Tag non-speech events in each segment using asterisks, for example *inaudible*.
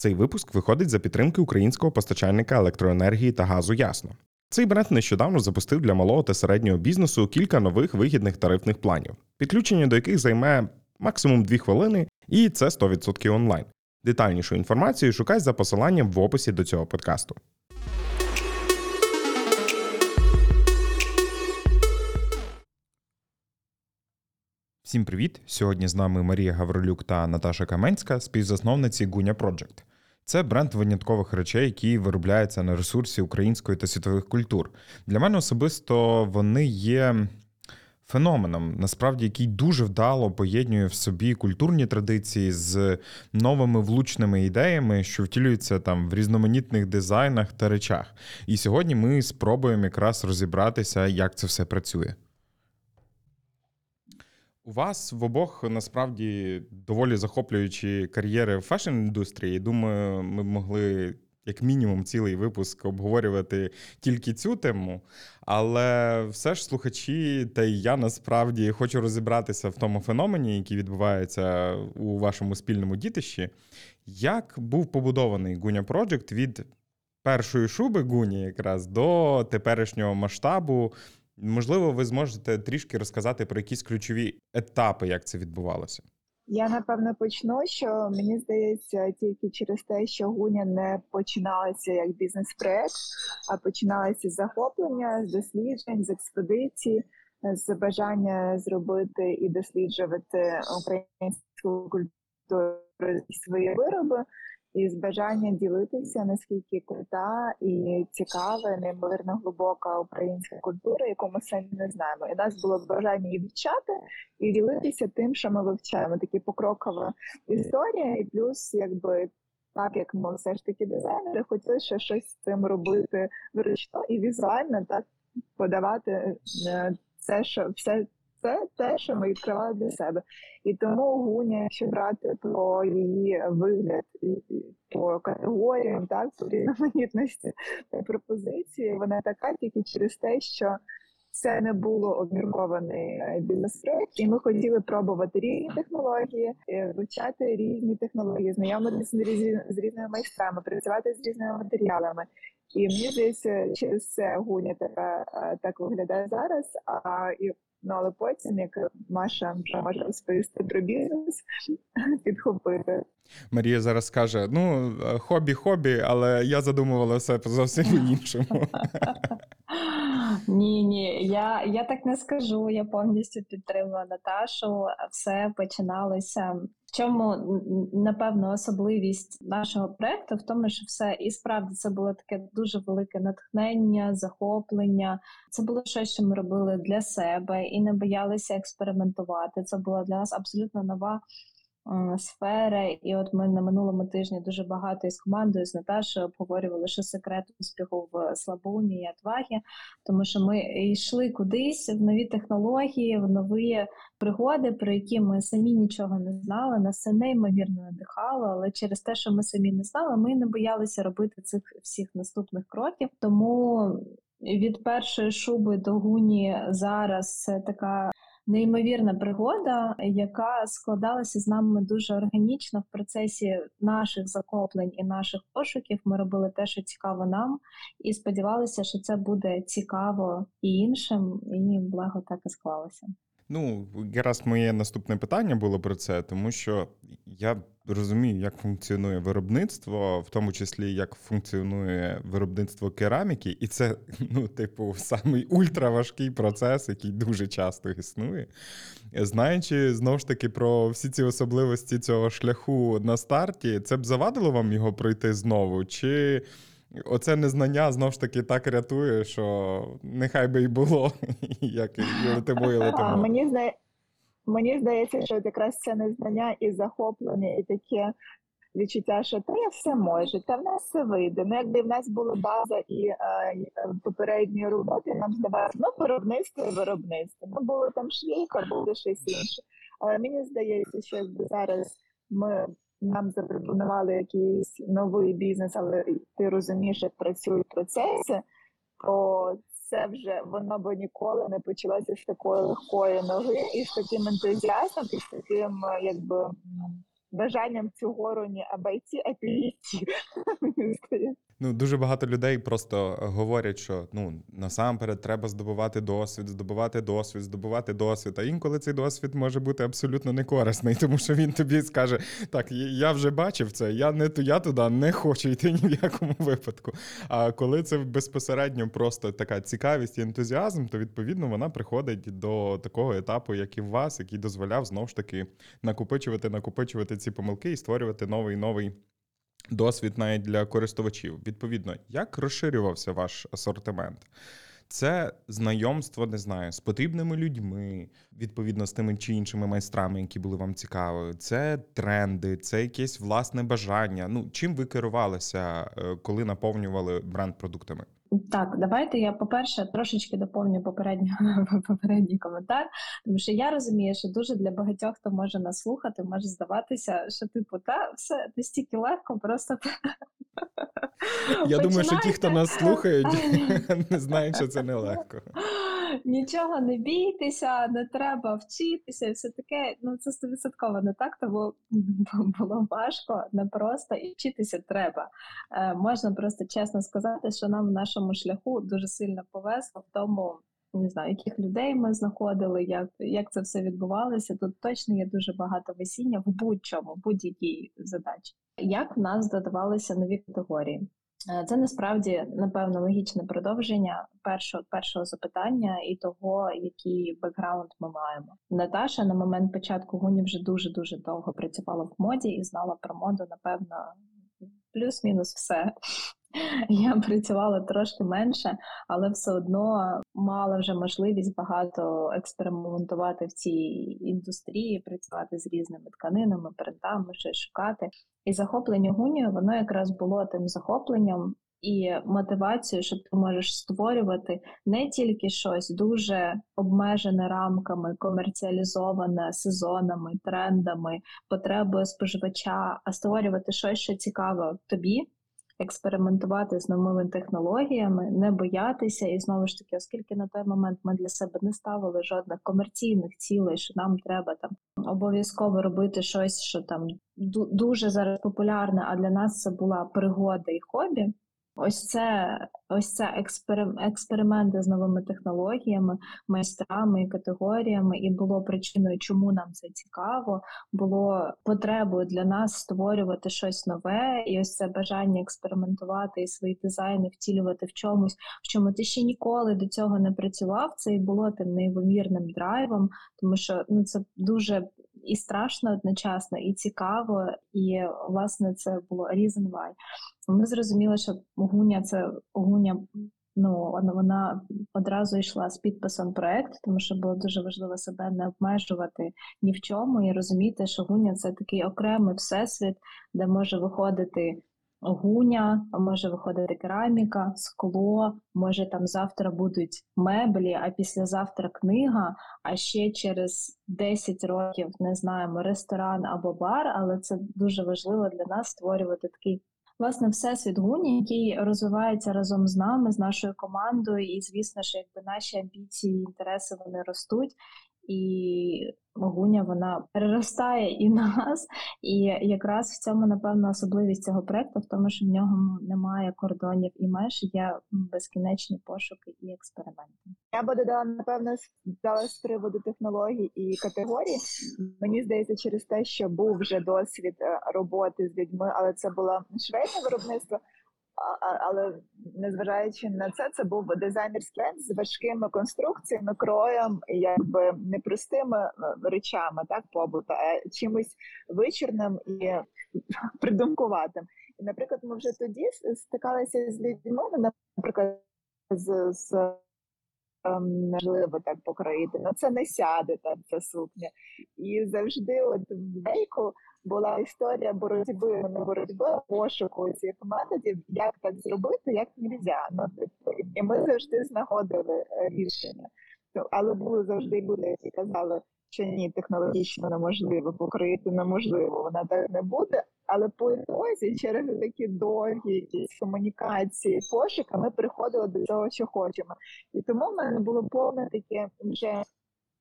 Цей випуск виходить за підтримки українського постачальника електроенергії та газу Ясно. Цей бренд нещодавно запустив для малого та середнього бізнесу кілька нових вигідних тарифних планів, підключення до яких займе максимум 2 хвилини, і це 100% онлайн. Детальнішу інформацію шукай за посиланням в описі до цього подкасту. Всім привіт! Сьогодні з нами Марія Гаврилюк та Наташа Каменська, співзасновниці Гуня Project. Це бренд виняткових речей, які виробляються на ресурсі української та світових культур. Для мене особисто вони є феноменом, насправді, який дуже вдало поєднує в собі культурні традиції з новими влучними ідеями, що втілюються там в різноманітних дизайнах та речах. І сьогодні ми спробуємо якраз розібратися, як це все працює. У вас в обох насправді доволі захоплюючі кар'єри в фешн-індустрії. Думаю, ми могли. Як мінімум, цілий випуск обговорювати тільки цю тему, але все ж слухачі, та й я насправді хочу розібратися в тому феномені, який відбувається у вашому спільному дітищі. Як був побудований Гуня Project від першої шуби Гуні, якраз до теперішнього масштабу Можливо, ви зможете трішки розказати про якісь ключові етапи, як це відбувалося. Я напевно почну, що мені здається, тільки через те, що гуня не починалася як бізнес-проект, а починалася з захоплення, з досліджень, з експедицій, з бажання зробити і досліджувати українську культуру свої вироби і з бажання ділитися наскільки крута і цікава, неймовірно глибока українська культура, яку ми самі не знаємо. І нас було бажання її вивчати і ділитися тим, що ми вивчаємо. Такі покрокова історія, і плюс, якби. Так як ми все ж таки дизайнери, хотіли ще щось з цим робити вручно і візуально так подавати це, що все це те, що ми відкривали для себе. І тому гуня, якщо брати про її вигляд по категоріям, так по різноманітності пропозиції, вона така тільки через те, що це не було обміркований е, бізнес-проект, і ми хотіли пробувати різні технології, е, вивчати різні технології, знайомитися з різними майстрами, працювати з різними матеріалами. І мені здається, через це гуня така е, так виглядає зараз. А Ну але потім, як Маша вже може розповісти про бізнес, *laughs* підхопити. Марія зараз каже: ну, хобі, хобі, але я задумувалася зовсім *laughs* іншому. *laughs* Ні, ні, я я так не скажу. Я повністю підтримую Наташу. Все починалося. В чому напевно особливість нашого проекту в тому, що все і справді це було таке дуже велике натхнення, захоплення. Це було щось, що ми робили для себе і не боялися експериментувати. Це була для нас абсолютно нова сфери. І от ми на минулому тижні дуже багато із командою з Наташою обговорювали, що секрет успіху в слабоумі і атвагі, тому що ми йшли кудись в нові технології, в нові пригоди, про які ми самі нічого не знали. Нас це неймовірно надихало, але через те, що ми самі не знали, ми не боялися робити цих всіх наступних кроків. Тому від першої шуби до гуні зараз це така неймовірна пригода, яка складалася з нами дуже органічно в процесі наших захоплень і наших пошуків. Ми робили те, що цікаво нам, і сподівалися, що це буде цікаво і іншим, і благо так і склалося. Ну, якраз моє наступне питання було про це, тому що я розумію, як функціонує виробництво, в тому числі як функціонує виробництво кераміки, і це, *laughs* ну, типу, самий ультраважкий процес, який дуже часто існує. Знаючи знову ж таки про всі ці особливості цього шляху на старті, це б завадило вам його пройти знову? Чи Оце незнання знову ж таки так рятує, що нехай би й було, *laughs* як і летимо, і летимо. Мені здає... Мені здається, що якраз це незнання і захоплення, і таке відчуття, що та я все можу, та в нас все вийде. Ну, якби в нас була база і е, попередньої роботи, нам здавалося, ну, виробництво і виробництво. Ну, було там швійка, було щось інше. Але мені здається, що якби зараз ми нам запропонували якийсь новий бізнес, але ти розумієш, як працюють процеси, то це вже воно би ніколи не почалося з такої легкої ноги і з таким ентузіазмом, і з таким, якби бажанням цю гору не обійти, а перейти. *laughs* Ну, дуже багато людей просто говорять, що ну насамперед треба здобувати досвід, здобувати досвід, здобувати досвід. А інколи цей досвід може бути абсолютно некорисний, *laughs* тому що він тобі скаже: так, я вже бачив це, я не я туди не хочу йти ні в якому *laughs* випадку. А коли це безпосередньо просто така цікавість і ентузіазм, то відповідно вона приходить до такого етапу, як і в вас, який дозволяв знову ж таки накопичувати, накопичувати ці помилки і створювати новий новий. Досвід навіть для користувачів. Відповідно, як розширювався ваш асортимент? Це знайомство, не знаю, з потрібними людьми, відповідно з тими чи іншими майстрами, які були вам цікаві. Це тренди, це якесь власне бажання. Ну чим ви керувалися, е, коли наповнювали бренд продуктами? Так, давайте я, по-перше, трошечки доповню попередній, *laughs* попередній коментар, тому що я розумію, що дуже для багатьох, хто може нас слухати, може здаватися, що типу, та все настільки легко, просто я думаю, що ті, хто нас слухають, *laughs* не знають, що це нелегко. Нічого не бійтеся, не треба вчитися, і все таке. Ну це стовідсотково не так, тому *laughs* було важко, непросто і вчитися треба. Е, Можна просто чесно сказати, що нам в нашому шляху дуже сильно повезло в тому. Не знаю, яких людей ми знаходили, як як це все відбувалося. Тут точно є дуже багато весіння в будь-чому, будь-якій задачі. Як в нас додавалися нові категорії? Е, це насправді напевно логічне продовження першого першого запитання і того, який бекграунд ми маємо. Наташа на момент початку гуні вже дуже дуже довго працювала в моді і знала про моду, напевно, плюс-мінус все. Я працювала трошки менше, але все одно мала вже можливість багато експериментувати в цій індустрії, працювати з різними тканинами, принтами, щось шукати. І захоплення гунією, воно якраз було тим захопленням і мотивацією, що ти можеш створювати не тільки щось дуже обмежене рамками, комерціалізоване сезонами, трендами, потребою споживача, а створювати щось, що цікаво тобі експериментувати з новими технологіями, не боятися, і знову ж таки, оскільки на той момент ми для себе не ставили жодних комерційних цілей, що нам треба там обов'язково робити щось, що там дуже зараз популярне, а для нас це була пригода і хобі. Ось це ось це експерименти з новими технологіями, майстрами і категоріями, і було причиною, чому нам це цікаво, було потребою для нас створювати щось нове, і ось це бажання експериментувати і свої дизайни втілювати в чомусь, в чому ти ще ніколи до цього не працював. Це і було тим неймовірним драйвом, тому що ну це дуже і страшно одночасно, і цікаво, і власне це було reason why. Ми зрозуміли, що гуня це гуня. Ну, вона одразу йшла з підписом проект, тому що було дуже важливо себе не обмежувати ні в чому і розуміти, що гуня це такий окремий всесвіт, де може виходити гуня, може виходити кераміка, скло, може там завтра будуть меблі, а післязавтра книга, а ще через 10 років не знаємо ресторан або бар, але це дуже важливо для нас створювати такий. Власне, всесвіт гуні, який розвивається разом з нами, з нашою командою, і звісно, що якби наші амбіції, інтереси вони ростуть, і Гуня вона переростає і нас, і якраз в цьому напевно особливість цього проекту, в тому, що в нього немає кордонів і меж, є безкінечні пошуки і експерименти. Я би додала напевно дала з приводу технологій і категорій. Мені здається, через те, що був вже досвід е, роботи з людьми, але це було швейне виробництво але незважаючи на це, це був дизайнерський бренд з важкими конструкціями, кроєм, якби непростими е, речами, так побуту, а чимось вичорним і *laughs* придумкуватим. І, наприклад, ми вже тоді стикалися з людьми, ну, наприклад, з. з Можливо, ем, так покроїти, ну це не сяде там ця сукня. І завжди, от в дейку була історія боротьби, не боротьби, пошуку цих методів, як так зробити, як нельзя. Ну, і ми завжди знаходили е, рішення. Але були завжди люди, які казали, що ні, технологічно неможливо, покрити неможливо, вона так не буде. Але по ітозі, через такі довгі якісь комунікації, пошуки, ми приходили до того, що хочемо. І тому в мене було повне таке вже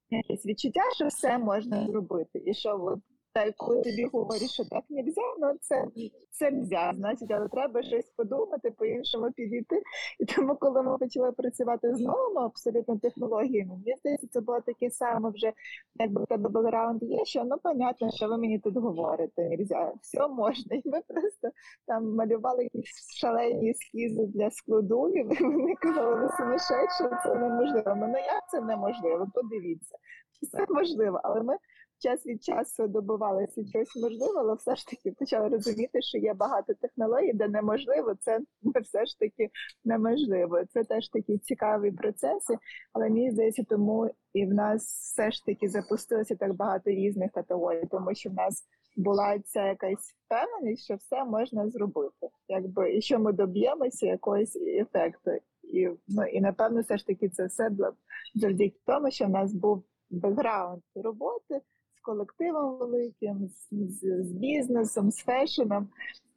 якесь відчуття, що все можна зробити, і що от Та коли тобі говорять, що так нельзя, ну це це нельзя, значить, але треба щось подумати, по-іншому підійти. І тому, коли ми почали працювати з новими абсолютно технологіями, мені здається, це було таке саме вже, якби в тебе бекграунд є, що ну понятно, що ви мені тут говорите, нельзя, все можна. І ми просто там малювали якісь шалені ескізи для складу, і вони казали, ви сумасшедші, це неможливо. Ну як це неможливо? Подивіться, все можливо, але ми час від часу добивалися чогось можливого, але все ж таки почали розуміти, що є багато технологій, де неможливо, це *laughs* все ж таки неможливо. Це теж такі цікаві процеси, але мені здається, тому і в нас все ж таки запустилося так багато різних категорій, тому що в нас була ця якась впевненість, що все можна зробити, якби і що ми доб'ємося якогось ефекту. І ну і напевно, все ж таки це все завдяки тому, що в нас був бекграунд роботи колективом великим, з, з, з бізнесом, з фешеном,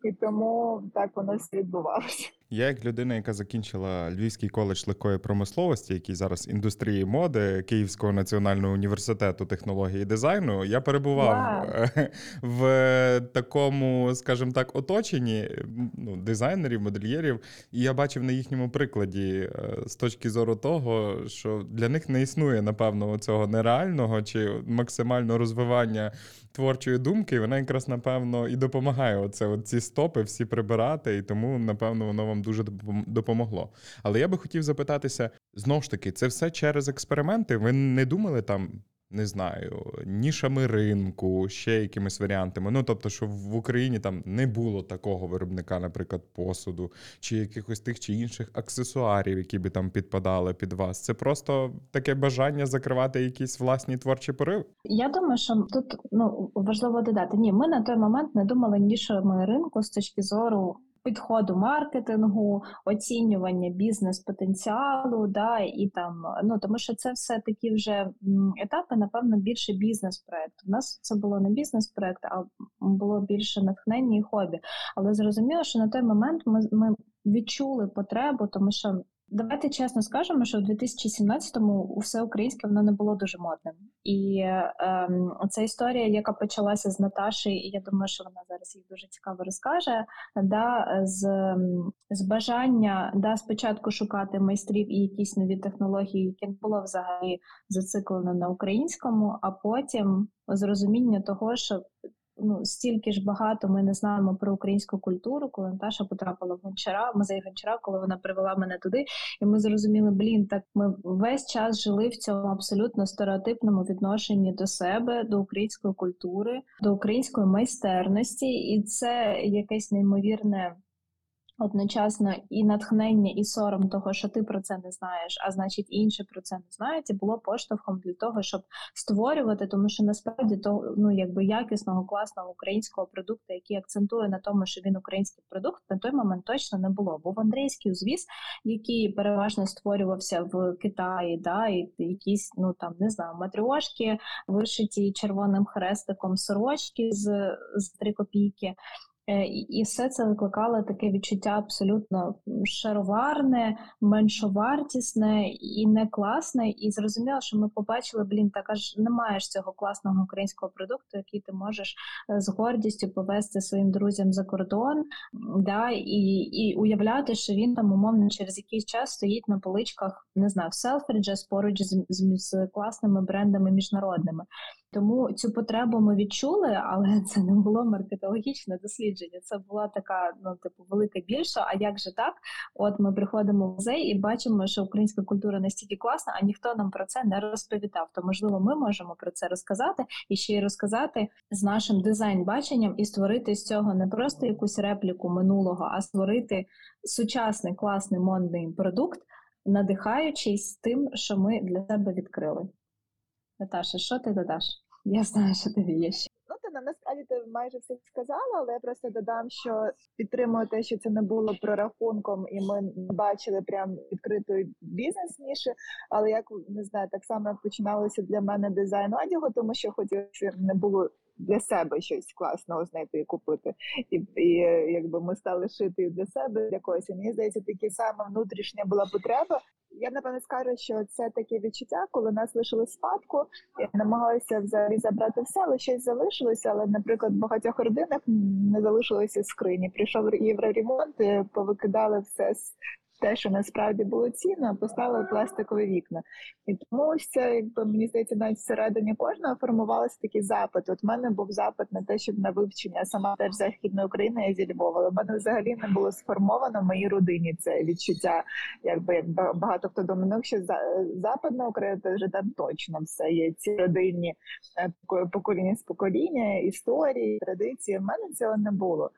і тому так воно все відбувалося. Я, як людина, яка закінчила Львівський коледж легкої промисловості, який зараз індустрії моди Київського національного університету технології і дизайну, я перебував wow. *laughs* в такому, скажімо так, оточенні ну, дизайнерів, модельєрів, і я бачив на їхньому прикладі е, з точки зору того, що для них не існує, напевно, цього нереального чи максимального розвивання творчої думки. Вона якраз напевно і допомагає оце, от ці стопи всі прибирати, і тому, напевно, воно вам дуже допомогло. Але я би хотів запитатися знову ж таки, це все через експерименти. Ви не думали там? Не знаю, нішами ринку, ще якимись варіантами. Ну тобто, що в Україні там не було такого виробника, наприклад, посуду, чи якихось тих чи інших аксесуарів, які би там підпадали під вас. Це просто таке бажання закривати якісь власні творчі пориви? Я думаю, що тут ну важливо додати. Ні, ми на той момент не думали нішами ринку з точки зору підходу маркетингу, оцінювання бізнес-потенціалу, да, і там, ну тому що це все такі вже етапи, напевно, більше бізнес-проект. У нас це було не бізнес-проект, а було більше натхнення і хобі. Але зрозуміло, що на той момент ми, ми відчули потребу, тому що. Давайте чесно скажемо, що в 2017-му все українське воно не було дуже модним. І ем, ця історія, яка почалася з Наташі, і я думаю, що вона зараз їх дуже цікаво розкаже. да, З з бажання да, спочатку шукати майстрів і якісь нові технології, які не було взагалі зациклено на українському, а потім з розуміння того, що ну стільки ж багато ми не знаємо про українську культуру, коли Наташа потрапила в Гончара, музей Гончара, коли вона привела мене туди, і ми зрозуміли, блін, так ми весь час жили в цьому абсолютно стереотипному відношенні до себе, до української культури, до української майстерності, і це якесь неймовірне одночасно і натхнення, і сором того, що ти про це не знаєш, а значить інші про це не знають, і було поштовхом для того, щоб створювати, тому що насправді то ну якби якісного класного українського продукту, який акцентує на тому, що він український продукт, на той момент точно не було. Був андрійський узвіз, який переважно створювався в Китаї, да, і якісь ну там не знаю, матріошки, вишиті червоним хрестиком сорочки з, з три копійки. Е, і все це викликало таке відчуття абсолютно шароварне, меншовартісне і не класне. І зрозуміло, що ми побачили, блін, так аж немає ж цього класного українського продукту, який ти можеш е, з гордістю повести своїм друзям за кордон, да, і і уявляти, що він там умовно через якийсь час стоїть на поличках, не знаю, в Селфриджа поруч з, з, з класними брендами міжнародними. Тому цю потребу ми відчули, але *laughs* це не було маркетологічне дослідження. Це була така, ну типу, велика більша. А як же так? От ми приходимо в музей і бачимо, що українська культура настільки класна, а ніхто нам про це не розповідав. То можливо, ми можемо про це розказати і ще й розказати з нашим дизайн-баченням і створити з цього не просто якусь репліку минулого, а створити сучасний класний модний продукт, надихаючись тим, що ми для себе відкрили. Наташа, що ти додаш? Я знаю, що є ще. Ну, ти насправді ти майже все сказала, але я просто додам, що підтримую те, що це не було прорахунком, і ми не бачили прям відкритої бізнес-ніші. Але як не знаю, так само як починалося для мене дизайн одягу, тому що хотілося не було для себе щось класного знайти і купити. І і якби ми стали шити для себе для когось. Мені здається, такі саме внутрішня була потреба. Я напевно скажу, що це таке відчуття, коли нас лишили спадку, і намагалися взагалі забрати все, але щось залишилося. Але, наприклад, в багатьох родинах не залишилося скрині. Прийшов євроремонт, е, повикидали все те, що насправді було цінно, поставили пластикові вікна. І тому ось це, якби мені здається, навіть всередині кожного формувалися такі запити. От в мене був запит на те, щоб на вивчення сама теж західної України я зі Львова. Але в мене взагалі не було сформовано в моїй родині це відчуття, якби як багато хто думає, ну, що западна Україна, то вже там точно все є. Ці родинні е, покоління з покоління, історії, традиції. В мене цього не було.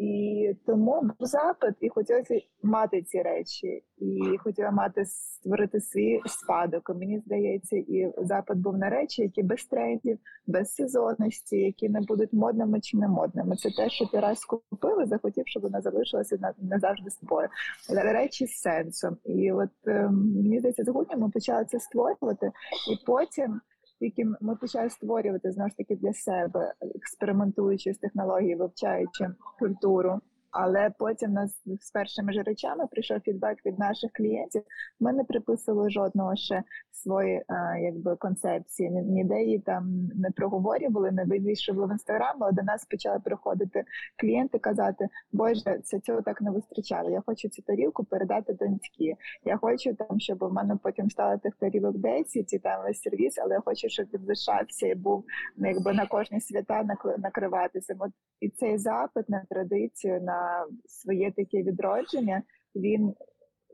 І тому був запит, і хотілося мати ці речі, і хотіла мати створити свій спадок. Мені здається, і запит був на речі, які без трендів, без сезонності, які не будуть модними чи не модними. Це те, що ти раз купив і захотів, щоб вона залишилася назавжди з тобою. Речі з сенсом. І от ем, мені здається, згодні ми почали це створювати, і потім тільки ми почали створювати знову ж таки для себе, експериментуючи з технологією, вивчаючи культуру. Але потім нас з першими ж речами прийшов фідбек від наших клієнтів. Ми не приписували жодного ще свої а, якби концепції. Ніде її там не проговорювали, не вивішували в інстаграм, але до нас почали приходити клієнти казати, Боже, це цього так не вистачало. Я хочу цю тарілку передати доньці. Я хочу там, щоб у мене потім стало тих тарілок 10 і там весь сервіс, але я хочу, щоб він лишався і був ну, якби на кожні свята накриватися. От і цей запит на традицію на своє таке відродження, він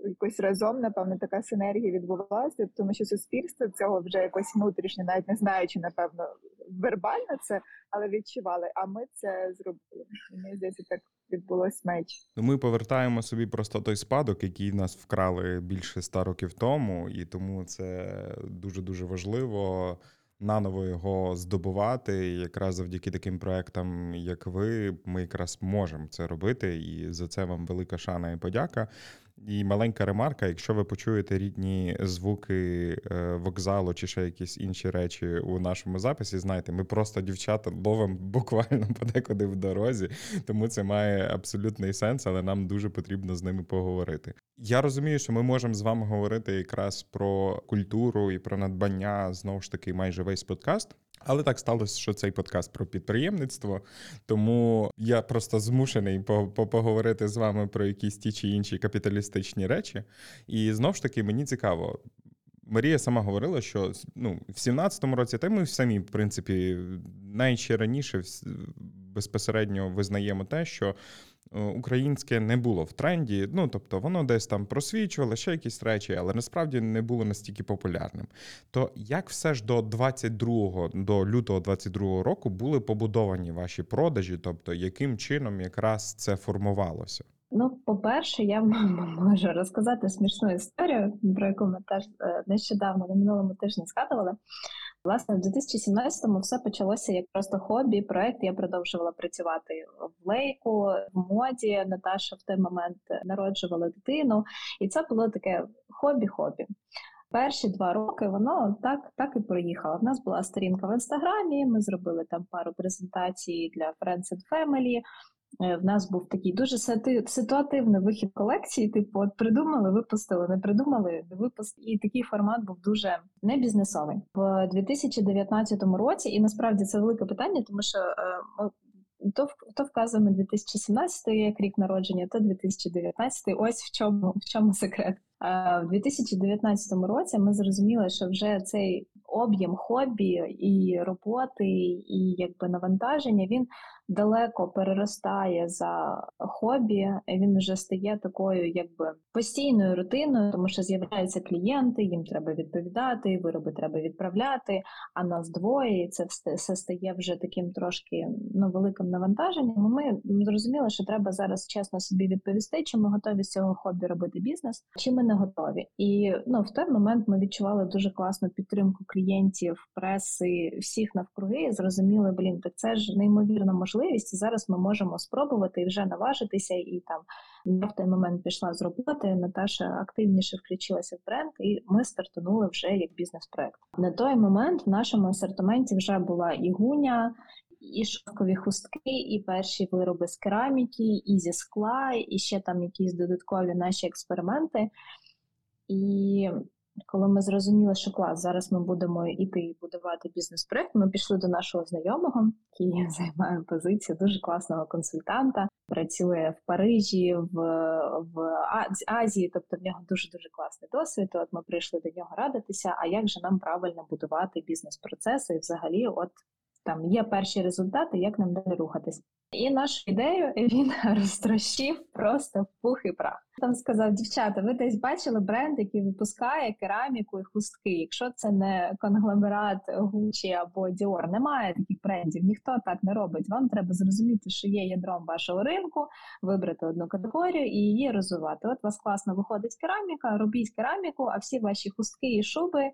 якось разом, напевно, така синергія відбувалася, тому що суспільство цього вже якось внутрішньо, навіть не знаючи, напевно, вербально це, але відчували. А ми це зробили. Мені здається, так відбулось меч. Ну, ми повертаємо собі просто той спадок, який нас вкрали більше ста років тому, і тому це дуже дуже важливо наново його здобувати. І якраз завдяки таким проектам, як ви, ми якраз можемо це робити. І за це вам велика шана і подяка. І маленька ремарка: якщо ви почуєте рідні звуки е, вокзалу чи ще якісь інші речі у нашому записі, знайте, ми просто дівчата ловимо *laughs* буквально подекуди в дорозі, тому це має абсолютний сенс, але нам дуже потрібно з ними поговорити. Я розумію, що ми можемо з вами говорити якраз про культуру і про надбання знову ж таки майже весь подкаст. Але так сталося, що цей подкаст про підприємництво, тому я просто змушений поговорити з вами про якісь ті чи інші капіталістичні речі. І знову ж таки, мені цікаво. Марія сама говорила, що ну, в 17-му році, та ми самі, в принципі, ще раніше безпосередньо визнаємо те, що Е, українське не було в тренді. Ну тобто воно десь там просвічувало ще якісь речі, але насправді не було настільки популярним. То як все ж до 22-го, до лютого 22-го року були побудовані ваші продажі? Тобто, яким чином якраз це формувалося? Ну, по-перше, я *laughs* можу розказати смішну історію, про яку ми теж е, нещодавно на минулому тижні згадували. Власне, в 2017-му все почалося як просто хобі. Проект я продовжувала працювати в лейку, в моді. Наташа в той момент народжувала дитину, і це було таке хобі-хобі. Перші два роки воно так так і проїхало. В нас була сторінка в інстаграмі. Ми зробили там пару презентацій для Friends and Family. Е, в нас був такий дуже ситуативний вихід колекції. Типу, от придумали, випустили, не придумали, не випустили. І такий формат був дуже не бізнесовий в 2019 році. І насправді це велике питання, тому що е, ми то то вказуємо 2017 як рік народження, то 2019. Ось в чому в чому секрет. В 2019 році ми зрозуміли, що вже цей об'єм хобі і роботи, і якби навантаження він далеко переростає за хобі. Він вже стає такою, якби постійною рутиною, тому що з'являються клієнти, їм треба відповідати, вироби треба відправляти. А нас двоє і це все стає вже таким трошки ну, великим навантаженням. Ми зрозуміли, що треба зараз чесно собі відповісти, чи ми готові з цього хобі робити бізнес, чи ми не готові. І ну в той момент ми відчували дуже класну підтримку клієнтів, преси, всіх навкруги. Зрозуміли, блін, так це ж неймовірна можливість. Зараз ми можемо спробувати і вже наважитися. І там я в той момент пішла з роботи. Наташа активніше включилася в бренд, і ми стартанули вже як бізнес-проект. На той момент в нашому асортименті вже була і гуня. І шовкові хустки, і перші вироби з кераміки, і зі скла, і ще там якісь додаткові наші експерименти. І коли ми зрозуміли, що клас, зараз ми будемо іти і будувати бізнес-проект, ми пішли до нашого знайомого, який займає позицію дуже класного консультанта, працює в Парижі, в, в Азії, тобто в нього дуже дуже класний досвід. От ми прийшли до нього радитися. А як же нам правильно будувати бізнес-процеси? І взагалі, от там є перші результати, як нам далі рухатись. І нашу ідею він *laughs* розтрощив просто в пух і прах. Там сказав: дівчата, ви десь бачили бренд, який випускає кераміку і хустки. Якщо це не конгломерат Gucci або Dior, немає таких брендів, ніхто так не робить. Вам треба зрозуміти, що є ядром вашого ринку, вибрати одну категорію і її розвивати. От у вас класно виходить кераміка, робіть кераміку, а всі ваші хустки і шуби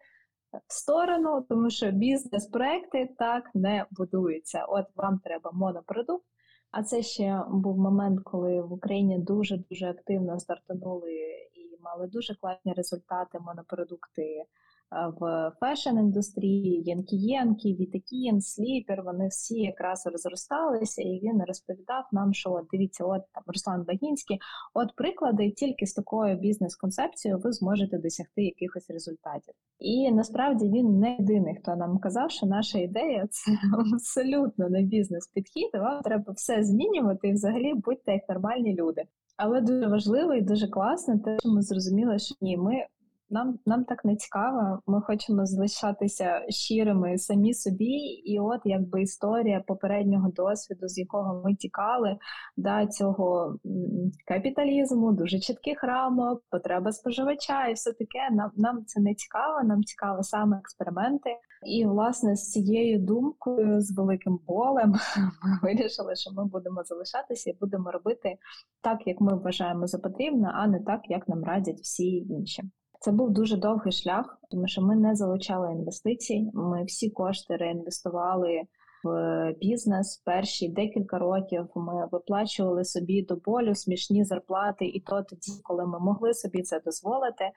в сторону, тому що бізнес-проекти так не будуються. От вам треба монопродукт. А це ще був момент, коли в Україні дуже дуже активно стартанули і мали дуже класні результати монопродукти в фешн-індустрії, Янкі-Єнкі, Вітакін, Сліпер, вони всі якраз розросталися, і він розповідав нам, що от дивіться, от там Руслан Багінський, от приклади, тільки з такою бізнес-концепцією ви зможете досягти якихось результатів. І насправді він не єдиний, хто нам казав, що наша ідея це абсолютно не бізнес-підхід, вам треба все змінювати і взагалі будьте як нормальні люди. Але дуже важливо і дуже класно, те, що ми зрозуміли, що ні, ми нам нам так не цікаво. Ми хочемо залишатися щирими самі собі, і от якби історія попереднього досвіду, з якого ми тікали, да, цього капіталізму, дуже чітких рамок, потреба споживача, і все таке. Нам нам це не цікаво. Нам цікаво саме експерименти. І власне з цією думкою, з великим болем, *laughs* ми вирішили, що ми будемо залишатися і будемо робити так, як ми вважаємо за потрібне, а не так, як нам радять всі інші. Це був дуже довгий шлях, тому що ми не залучали інвестицій. Ми всі кошти реінвестували в бізнес. Перші декілька років ми виплачували собі до болю смішні зарплати, і то тоді, коли ми могли собі це дозволити.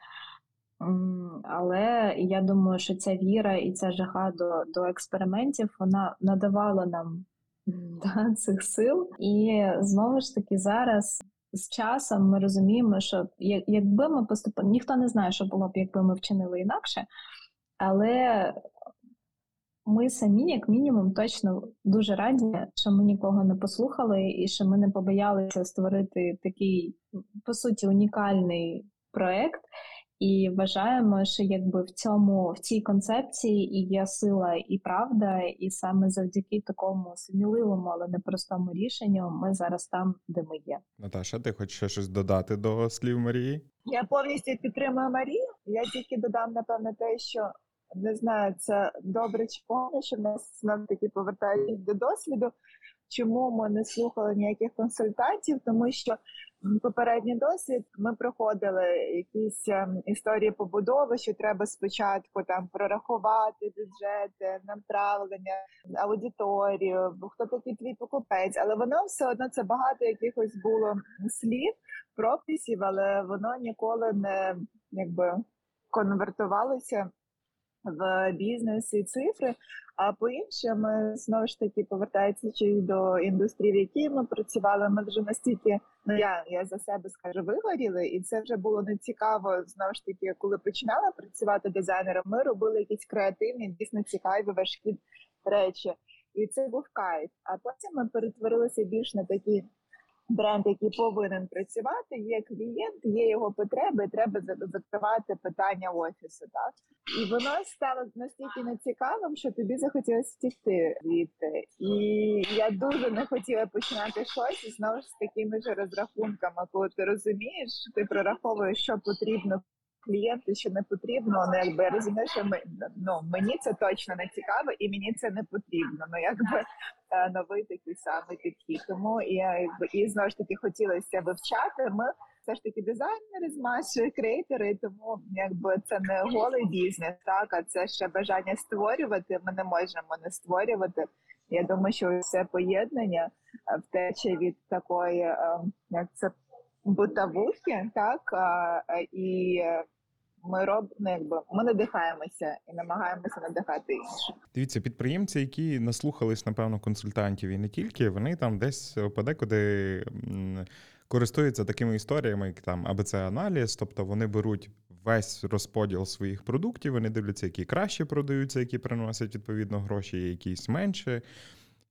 Але я думаю, що ця віра і ця жага до до експериментів вона надавала нам *laughs* цих сил. І знову ж таки зараз з часом ми розуміємо, що якби ми поступили, ніхто не знає, що було б, якби ми вчинили інакше, але ми самі, як мінімум, точно дуже раді, що ми нікого не послухали, і що ми не побоялися створити такий, по суті, унікальний проект. І вважаємо, що якби в цьому в цій концепції і є сила і правда, і саме завдяки такому сміливому, але непростому рішенню, ми зараз там, де ми є. Наташа, ти хочеш ще щось додати до слів Марії? Я повністю підтримую Марію. Я тільки додам напевне те, що не знаю, це добре чи погано, що в нас знов таки повертають до досвіду. Чому ми не слухали ніяких консультантів? Тому що попередній досвід ми проходили якісь ем, історії побудови, що треба спочатку там прорахувати бюджети, направлення, аудиторію, хто такий твій покупець, але воно все одно це багато якихось було слів, прописів, але воно ніколи не якби конвертувалося в бізнес і цифри. А по іншому знову ж таки повертаючись до індустрії, в якій ми працювали, ми вже настільки ну я я за себе скажу вигоріли, і це вже було не цікаво. Знову ж таки, коли починала працювати дизайнером, ми робили якісь креативні, дійсно цікаві важкі речі, і це був кайф. А потім ми перетворилися більш на такі бренд, який повинен працювати, є клієнт, є його потреби, і треба закривати питання офісу. Так і воно стало настільки нецікавим, що тобі захотілося втікти звідти. І я дуже не хотіла починати щось знову ж з такими ж розрахунками, коли ти розумієш, ти прораховуєш, що потрібно клієнту, що не потрібно, ну якби я розумію, що ми, ну, мені це точно не цікаво, і мені це не потрібно. Ну якби е, новий такий самий підхід. Тому і якби і знову ж таки хотілося вивчати. Ми все ж таки дизайнери з маші, креатори, тому якби це не голий бізнес, так а це ще бажання створювати. Ми не можемо не створювати. Я думаю, що це поєднання е, втеча від такої, е, як це бутавухи, так і ми робимо, ну, якби ми надихаємося і намагаємося надихати інших. Дивіться, підприємці, які наслухались, напевно, консультантів і не тільки, вони там десь подекуди користуються такими історіями, як там АБЦ аналіз, тобто вони беруть весь розподіл своїх продуктів. Вони дивляться, які краще продаються, які приносять відповідно гроші, якісь менше.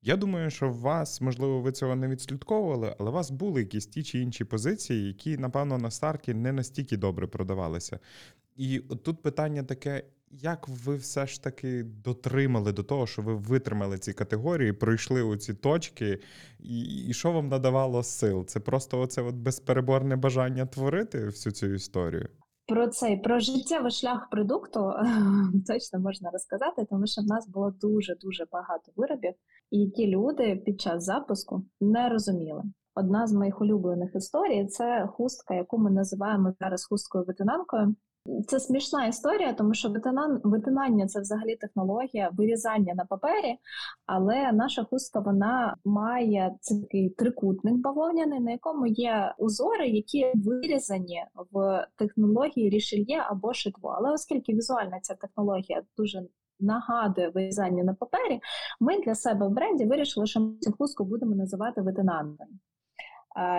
Я думаю, що в вас, можливо, ви цього не відслідковували, але у вас були якісь ті чи інші позиції, які, напевно, на старті не настільки добре продавалися. І тут питання таке: як ви все ж таки дотримали до того, що ви витримали ці категорії, пройшли у ці точки, і і що вам надавало сил? Це просто оце от безпереборне бажання творити всю цю історію? Про цей про життєвий шлях продукту *laughs* точно можна розказати, тому що в нас було дуже дуже багато виробів, які люди під час запуску не розуміли. Одна з моїх улюблених історій це хустка, яку ми називаємо зараз хусткою ветенанкою. Це смішна історія, тому що витинання це взагалі технологія вирізання на папері, але наша хустка вона має такий трикутник бавовняний, на якому є узори, які вирізані в технології рішельє або шитво. Але оскільки візуальна ця технологія дуже нагадує вирізання на папері, ми для себе в бренді вирішили, що ми цю хустку будемо називати ветенантом.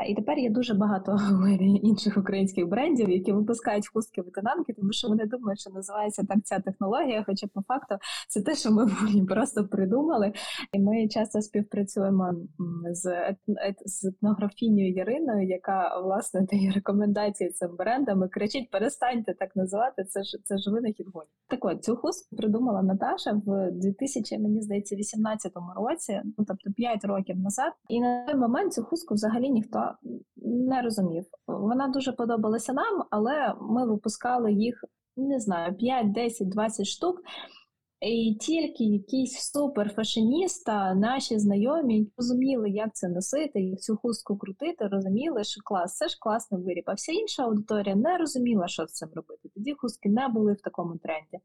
І тепер є дуже багато *laughs* інших українських брендів, які випускають хустки ветенанки, тому що вони думають, що називається так ця технологія. Хоча по факту це те, що ми *laughs* просто придумали, і ми часто співпрацюємо з з етнографіною Яриною, яка власне *laughs* дає рекомендації цим брендам і кричить: перестаньте так називати. Це ж це ж винахід гоні. Так от цю хустку придумала Наташа в 2000, мені здається, 18 році, ну тобто 5 років назад. І на той момент цю хустку взагалі ніхто ніхто не розумів. Вона дуже подобалася нам, але ми випускали їх не знаю 5, 10, 20 штук. І тільки якісь суперфашиніста, наші знайомі розуміли, як це носити, як цю хустку крутити, розуміли, що клас, це ж класний виріб. А вся інша аудиторія не розуміла, що з цим робити. Тоді хустки не були в такому тренді.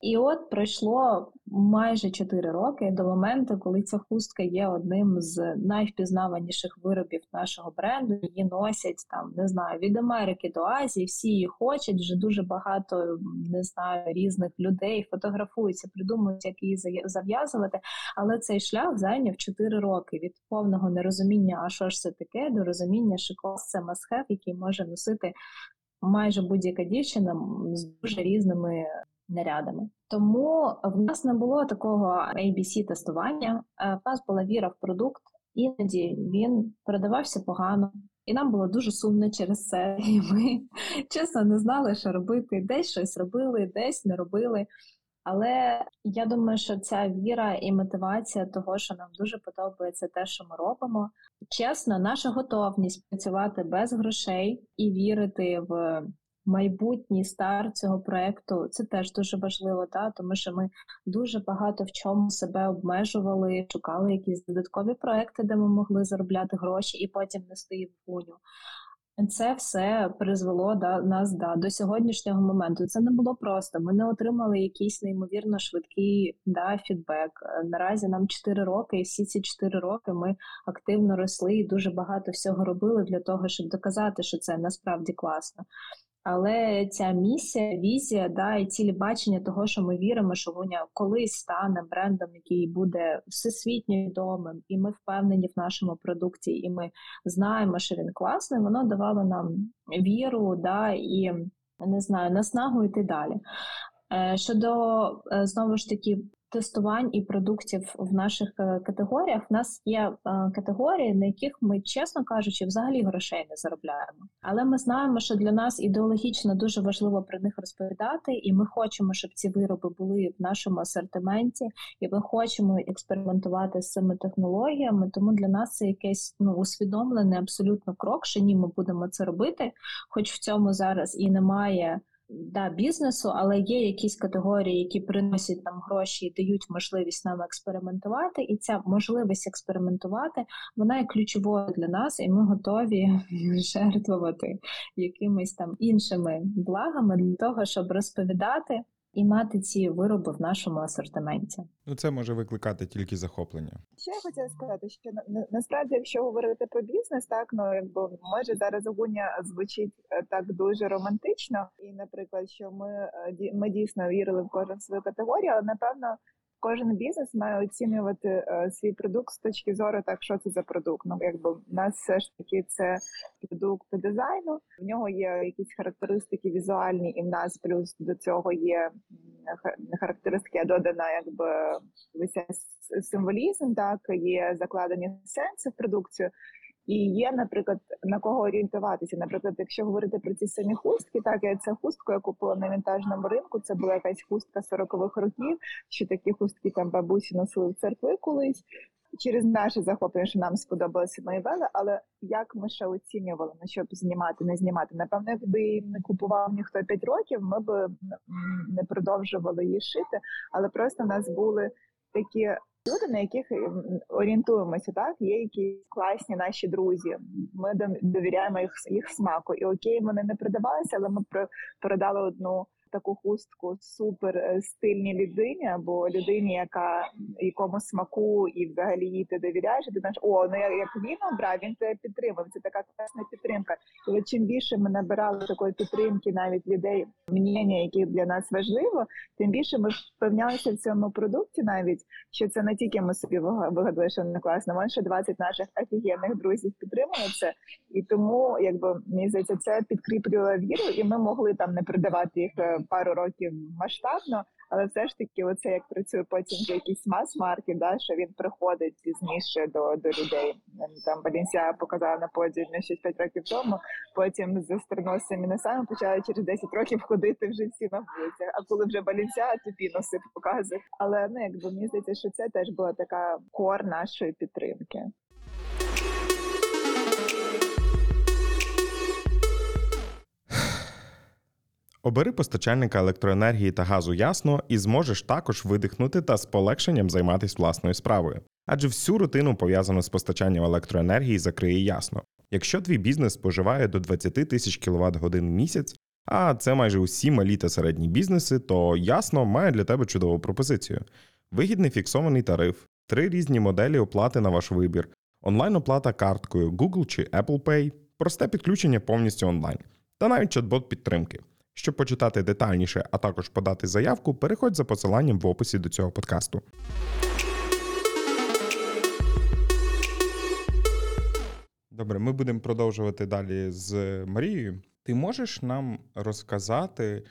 І от пройшло майже 4 роки до моменту, коли ця хустка є одним з найвпізнаваніших виробів нашого бренду. Її носять там, не знаю, від Америки до Азії. Всі її хочуть. Вже дуже багато не знаю різних людей фотографуються, придумують, як її зав'язувати. Але цей шлях зайняв 4 роки від повного нерозуміння, а що ж це таке, до розуміння, що клас це масхев, який може носити майже будь-яка дівчина з дуже різними нарядами. Тому в нас не було такого abc тестування. Е, в нас була віра в продукт, іноді він продавався погано, і нам було дуже сумно через це. *laughs* І ми чесно не знали, що робити. Десь щось робили, десь не робили. Але я думаю, що ця віра і мотивація того, що нам дуже подобається те, що ми робимо. Чесно, наша готовність працювати без грошей і вірити в майбутній старт цього проекту це теж дуже важливо, та тому що ми дуже багато в чому себе обмежували, шукали якісь додаткові проекти, де ми могли заробляти гроші, і потім нести в гуню. Це все призвело да, нас да, до сьогоднішнього моменту. Це не було просто. Ми не отримали якийсь неймовірно швидкий да, фідбек. Наразі нам 4 роки, і всі ці 4 роки ми активно росли і дуже багато всього робили для того, щоб доказати, що це насправді класно. Але ця місія, візія, да, і цілі бачення того, що ми віримо, що Луня колись стане брендом, який буде всесвітньо відомим, і ми впевнені в нашому продукті, і ми знаємо, що він класний. Воно давало нам віру, да, і не знаю, наснагу йти далі. Е, щодо е, знову ж таки тестувань і продуктів в наших е, категоріях. В нас є категорії, на яких ми, чесно кажучи, взагалі грошей не заробляємо. Але ми знаємо, що для нас ідеологічно дуже важливо про них розповідати, і ми хочемо, щоб ці вироби були в нашому асортименті, і ми хочемо експериментувати з цими технологіями. Тому для нас це якесь ну усвідомлений абсолютно крок, що ні, ми будемо це робити, хоч в цьому зараз і немає да, бізнесу, але є якісь категорії, які приносять нам гроші і дають можливість нам експериментувати. І ця можливість експериментувати вона є ключовою для нас, і ми готові *laughs* жертвувати якимись там іншими благами для того, щоб розповідати і мати ці вироби в нашому асортименті. Ну це може викликати тільки захоплення. Ще я хотіла сказати, що на, насправді, якщо говорити про бізнес, так ну якби може зараз огуня звучить е, так дуже романтично, і, наприклад, що ми е, ми дійсно вірили в кожен свою категорію, але напевно кожен бізнес має оцінювати е, свій продукт з точки зору, так що це за продукт. Ну якби в нас все ж таки це продукт дизайну. В нього є якісь характеристики візуальні, і в нас плюс до цього є характеристики, додана якби весь символізм. Так є закладені сенси в продукцію. І є, наприклад, на кого орієнтуватися. Наприклад, якщо говорити про ці самі хустки, так я ця хустку я купила на вінтажному ринку. Це була якась хустка 40-х років. Що такі хустки там бабусі носили в церкви колись. Через наше захоплення, що нам сподобалося мої вели, але як ми ще оцінювали, на що б знімати, не знімати. Напевно, якби не купував ніхто 5 років, ми б не продовжували її шити, але просто в нас були такі люди, на яких орієнтуємося, так є якісь класні наші друзі. Ми довіряємо їх їх смаку. І окей, вони не продавалися, але ми продали одну таку хустку супер е, стильній людині або людині, яка якому смаку і взагалі їй ти довіряєш. І ти знаєш, о, ну як він обрав, він тебе підтримав. Це така класна підтримка. І чим більше ми набирали такої підтримки, навіть людей, мнення, які для нас важливо, тим більше ми впевнялися в цьому продукті, навіть що це не тільки ми собі вига- вигадали, що не класно, ще 20 наших офігенних друзів підтримує це. І тому, якби мені здається, це підкріплювало віру, і ми могли там не продавати їх е, пару років масштабно, але все ж таки, оце як працює потім якийсь мас-маркет, да, що він приходить пізніше до, до людей. Ем, Там Балінсія показала на подіумі ще 5 років тому. Потім з стерносами носами почали через 10 років ходити вже всі на вулицях. А коли вже Балінсія, тобі носи показує. Але ну якби мені здається, що це теж була така кор нашої підтримки. Обери постачальника електроенергії та газу ясно і зможеш також видихнути та з полегшенням займатися власною справою. Адже всю рутину пов'язану з постачанням електроенергії закриє ясно. Якщо твій бізнес споживає до 20 тисяч кВт годин в місяць, а це майже усі малі та середні бізнеси, то ясно має для тебе чудову пропозицію. Вигідний фіксований тариф, три різні моделі оплати на ваш вибір, онлайн-оплата карткою Google чи Apple Pay, просте підключення повністю онлайн, та навіть чат-бот підтримки. Щоб почитати детальніше, а також подати заявку, переходь за посиланням в описі до цього подкасту. Добре, ми будемо продовжувати далі з Марією. Ти можеш нам розказати,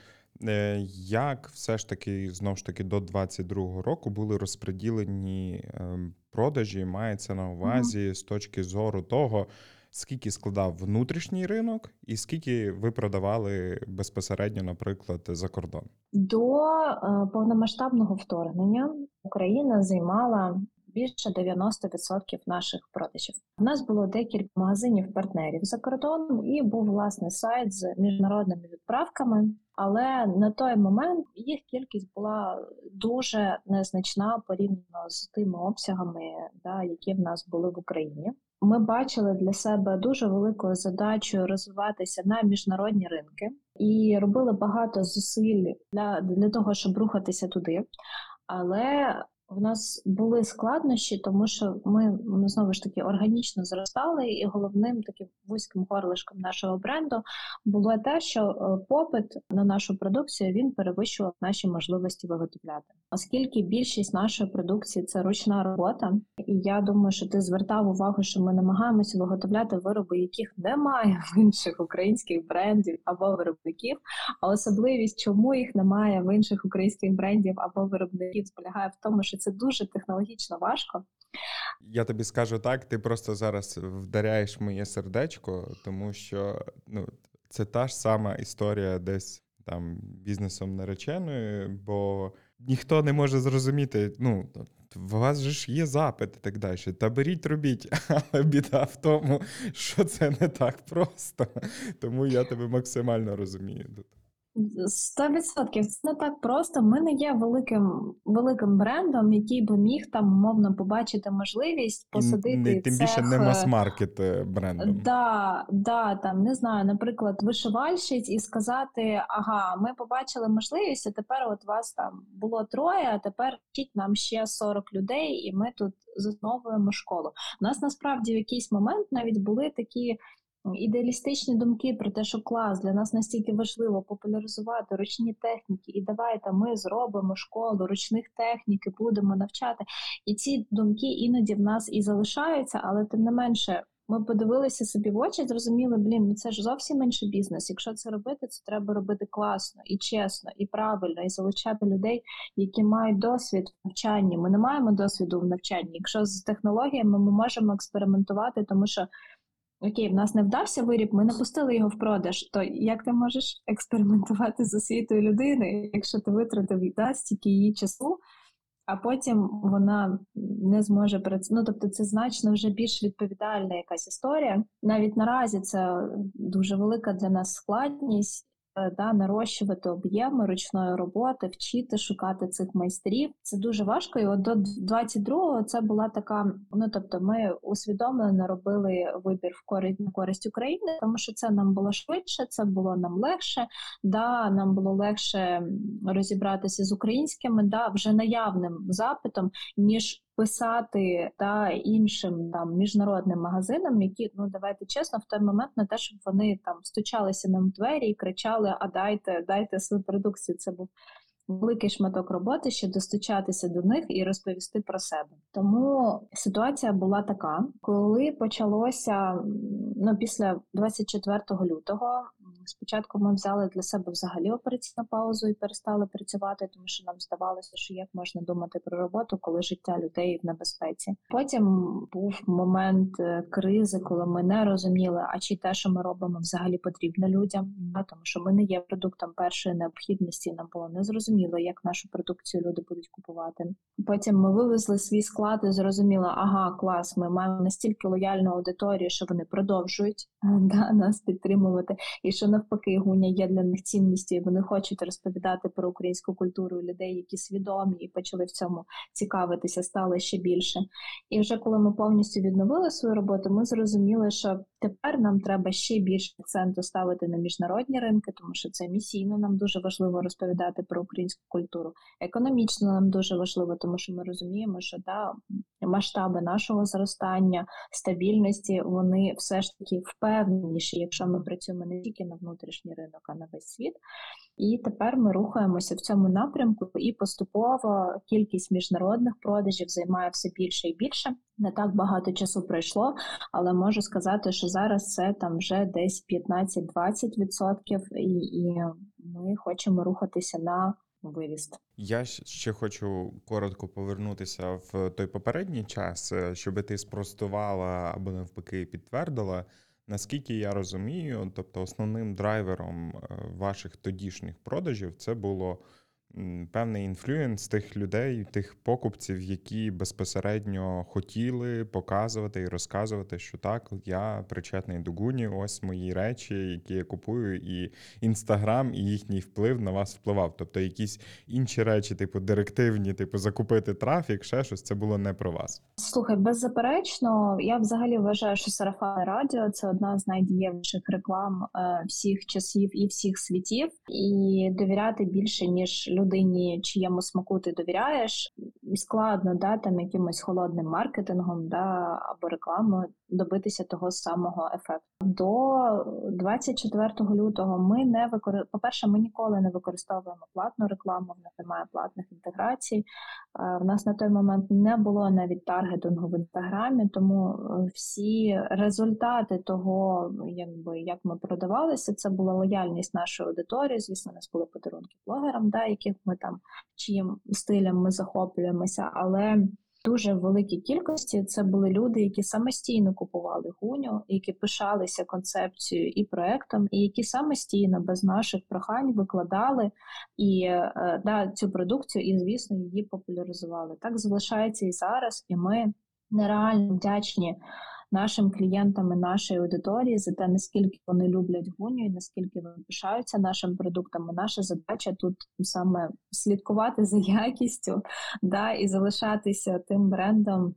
е, як все ж таки знову ж таки до 22-го року були розподілені ем, продажі, мається на увазі з точки зору того, скільки складав внутрішній ринок, і скільки ви продавали безпосередньо, наприклад, за кордон? До е, повномасштабного вторгнення Україна займала більше 90% наших продажів. У нас було декілька магазинів партнерів за кордоном, і був власне сайт з міжнародними відправками. Але на той момент їх кількість була дуже незначна порівняно з тими обсягами, да, які в нас були в Україні. Ми бачили для себе дуже великою задачою розвиватися на міжнародні ринки і робили багато зусиль для, для того, щоб рухатися туди. Але в нас були складнощі, тому що ми, ми знову ж таки органічно зростали, і головним таким вузьким горлишком нашого бренду було те, що е, попит на нашу продукцію він перевищував наші можливості виготовляти. Оскільки більшість нашої продукції це ручна робота, і я думаю, що ти звертав увагу, що ми намагаємося виготовляти вироби, яких немає в інших українських брендів або виробників. А особливість, чому їх немає в інших українських брендів або виробників, полягає в тому, що це дуже технологічно важко. Я тобі скажу так, ти просто зараз вдаряєш моє сердечко, тому що ну, це та ж сама історія десь там бізнесом нареченою, бо ніхто не може зрозуміти, ну. У вас же ж є запит і так далі. Та беріть, робіть, *laughs* але біда в тому, що це не так просто. Тому я тебе максимально розумію. Сто відсотків це не так просто. Ми не є великим великим брендом, який би міг там умовно побачити можливість посадити не, тим цех, більше не мас-маркет брендом. Да, да, там не знаю, наприклад, вишивальщиць і сказати: ага, ми побачили можливість, а тепер от вас там було троє, а тепер вчіть нам ще 40 людей, і ми тут засновуємо школу. У нас насправді в якийсь момент навіть були такі ідеалістичні думки про те, що клас для нас настільки важливо популяризувати ручні техніки, і давайте ми зробимо школу ручних технік і будемо навчати. І ці думки іноді в нас і залишаються, але тим не менше. Ми подивилися собі в очі, зрозуміли, блін, ну це ж зовсім інший бізнес. Якщо це робити, це треба робити класно і чесно, і правильно, і залучати людей, які мають досвід в навчанні. Ми не маємо досвіду в навчанні. Якщо з технологіями ми можемо експериментувати, тому що окей, в нас не вдався виріб, ми не пустили його в продаж. То як ти можеш експериментувати з освітою людини, якщо ти витратив да, стільки її часу? а потім вона не зможе працювати. Ну, тобто, це значно вже більш відповідальна якась історія. Навіть наразі це дуже велика для нас складність. Е, да, нарощувати об'єми ручної роботи, вчити шукати цих майстрів. Це дуже важко. І от до 22-го це була така. Ну тобто, ми усвідомлено робили вибір в користь на користь України, тому що це нам було швидше, це було нам легше. Да, нам було легше розібратися з українськими, да, вже наявним запитом, ніж писати та іншим там міжнародним магазинам, які ну давайте чесно, в той момент не те, щоб вони там стучалися нам в двері і кричали: А дайте, дайте свою продукцію. Це був великий шматок роботи, щоб достучатися до них і розповісти про себе. Тому ситуація була така, коли почалося ну після 24 лютого. Спочатку ми взяли для себе взагалі операційну паузу і перестали працювати, тому що нам здавалося, що як можна думати про роботу, коли життя людей в небезпеці. Потім був момент е, кризи, коли ми не розуміли, а чи те, що ми робимо, взагалі потрібно людям, тому що ми не є продуктом першої необхідності. Нам було незрозуміло, як нашу продукцію люди будуть купувати. Потім ми вивезли свій склад і зрозуміли, ага, клас, ми маємо настільки лояльну аудиторію, що вони продовжують *laughs* да, нас підтримувати, і що навпаки гуня є для них цінністю, і вони хочуть розповідати про українську культуру людей, які свідомі і почали в цьому цікавитися, стало ще більше. І вже коли ми повністю відновили свою роботу, ми зрозуміли, що тепер нам треба ще більше акценту ставити на міжнародні ринки, тому що це місійно нам дуже важливо розповідати про українську культуру. Економічно нам дуже важливо, тому що ми розуміємо, що да, масштаби нашого зростання, стабільності вони все ж таки впевненіші, якщо ми працюємо не тільки на внутрішній ринок, а на весь світ. І тепер ми рухаємося в цьому напрямку, і поступово кількість міжнародних продажів займає все більше і більше. Не так багато часу пройшло, але можу сказати, що зараз це там вже десь 15-20%, і, і ми хочемо рухатися на вивіст. Я ще хочу коротко повернутися в той попередній час, е, щоб ти спростувала або навпаки підтвердила. Наскільки я розумію, тобто основним драйвером е, ваших тодішніх продажів це було певний інфлюенс тих людей, тих покупців, які безпосередньо хотіли показувати і розказувати, що так, я причетний до гуні, ось мої речі, які я купую, і інстаграм, і їхній вплив на вас впливав. Тобто якісь інші речі, типу директивні, типу закупити трафік, ще щось це було не про вас. Слухай, беззаперечно, я взагалі вважаю, що сарафанне радіо це одна з найдієвіших реклам е, всіх часів і всіх світів, і довіряти більше ніж людині, чиєму смаку ти довіряєш, складно да, там якимось холодним маркетингом да, або рекламою добитися того самого ефекту. До 24 лютого ми не викор... По-перше, ми ніколи не використовуємо платну рекламу, в нас немає платних інтеграцій. В нас на той момент не було навіть таргетингу в інстаграмі, тому е, всі результати того, якби як ми продавалися, це була лояльність нашої аудиторії. Звісно, у нас були подарунки блогерам, да, яких ми там чиїм стилем ми захоплюємося, але дуже великій кількості це були люди, які самостійно купували гуню, які пишалися концепцією і проектом, і які самостійно без наших прохань викладали і е, да, цю продукцію, і звісно, її популяризували. Так залишається і зараз, і ми нереально вдячні нашим клієнтам і нашій аудиторії за те, наскільки вони люблять гуню і наскільки вони пишаються нашим продуктом. Наша задача тут саме слідкувати за *laughs* якістю да, і залишатися тим брендом,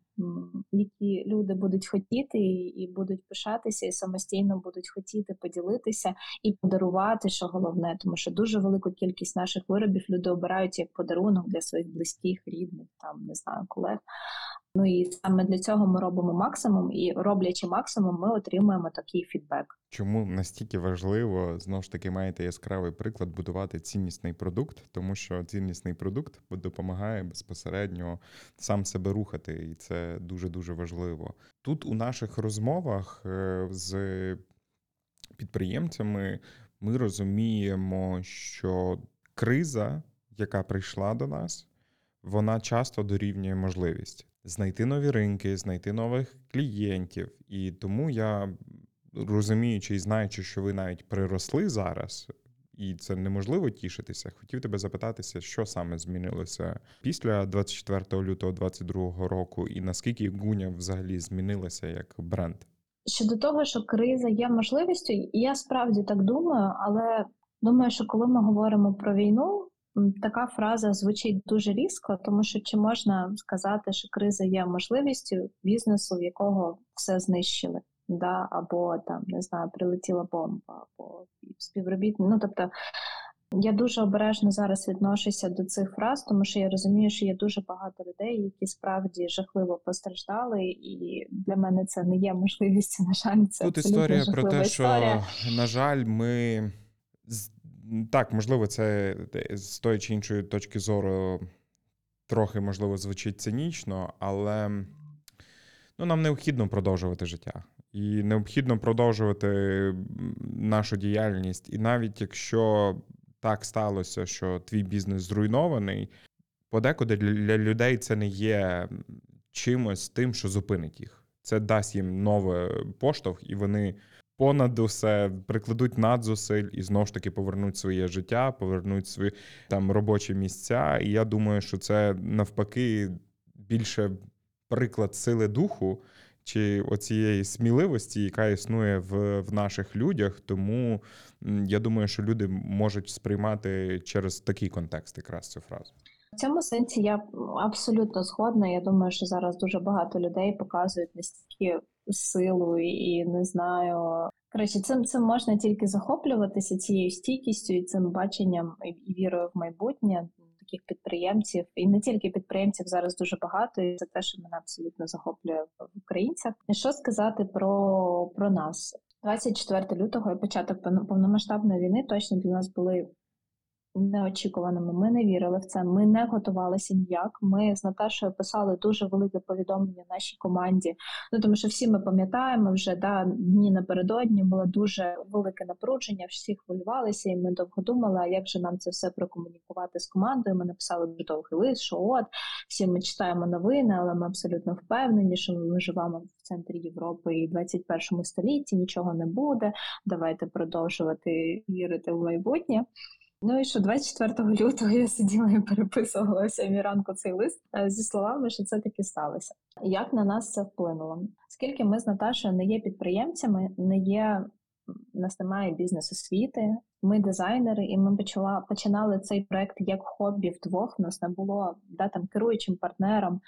які люди будуть хотіти і будуть пишатися, і самостійно будуть хотіти поділитися і подарувати, що головне, тому що дуже велику кількість наших виробів люди обирають як подарунок для своїх близьких, рідних, там не знаю, колег. Ну і саме для цього ми робимо максимум, і роблячи максимум, ми отримуємо такий фідбек. Чому настільки важливо знову ж таки маєте яскравий приклад будувати ціннісний продукт, тому що ціннісний продукт допомагає безпосередньо сам себе рухати, і це дуже дуже важливо. Тут у наших розмовах е, з підприємцями ми розуміємо, що криза, яка прийшла до нас, вона часто дорівнює можливість знайти нові ринки, знайти нових клієнтів. І тому я розуміючи і знаючи, що ви навіть приросли зараз, і це неможливо тішитися, хотів тебе запитатися, що саме змінилося після 24 лютого 2022 року, і наскільки Гуня взагалі змінилася як бренд? Щодо того, що криза є можливістю, я справді так думаю, але думаю, що коли ми говоримо про війну, така фраза звучить дуже різко, тому що чи можна сказати, що криза є можливістю бізнесу, в якого все знищили, да, або там не знаю, прилетіла бомба, або співробітник. Ну тобто я дуже обережно зараз відношуся до цих фраз, тому що я розумію, що є дуже багато людей, які справді жахливо постраждали, і для мене це не є можливістю. На жаль, це тут історія про те, історія. що на жаль, ми так, можливо, це з тої чи іншої точки зору трохи можливо звучить цинічно, але ну, нам необхідно продовжувати життя. І необхідно продовжувати нашу діяльність. І навіть якщо так сталося, що твій бізнес зруйнований, подекуди для людей це не є чимось тим, що зупинить їх. Це дасть їм новий поштовх, і вони понад усе прикладуть надзусиль і знову ж таки повернуть своє життя, повернуть свої там робочі місця. І я думаю, що це навпаки більше приклад сили духу. Чи оцієї сміливості, яка існує в в наших людях, тому я думаю, що люди можуть сприймати через такий контекст якраз цю фразу. В цьому сенсі я абсолютно згодна. Я думаю, що зараз дуже багато людей показують настільки силу і не знаю. Коротше, цим цим можна тільки захоплюватися цією стійкістю і цим баченням і вірою в майбутнє таких підприємців, і не тільки підприємців зараз дуже багато, і це те, що мене абсолютно захоплює в українцях. Що сказати про, про нас? 24 лютого і початок повномасштабної війни точно для нас були неочікуваними. Ми не вірили в це. Ми не готувалися ніяк. Ми з Наташою писали дуже велике повідомлення нашій команді. Ну тому що всі ми пам'ятаємо вже да дні напередодні було дуже велике напруження. Всі хвилювалися, і ми довго думали, а як же нам це все прокомунікувати з командою. Ми написали дуже довгий лист, що от всі ми читаємо новини, але ми абсолютно впевнені, що ми живемо в центрі Європи і 21 столітті нічого не буде. Давайте продовжувати вірити в майбутнє. Ну і що 24 лютого я сиділа і переписувала сьомій ранку цей лист е, зі словами, що це таки сталося. Як на нас це вплинуло? Оскільки ми з Наташою не є підприємцями, не є у нас немає бізнес освіти, ми дизайнери, і ми почала починали цей проект як хобі вдвох. У нас не було да, там керуючим партнером.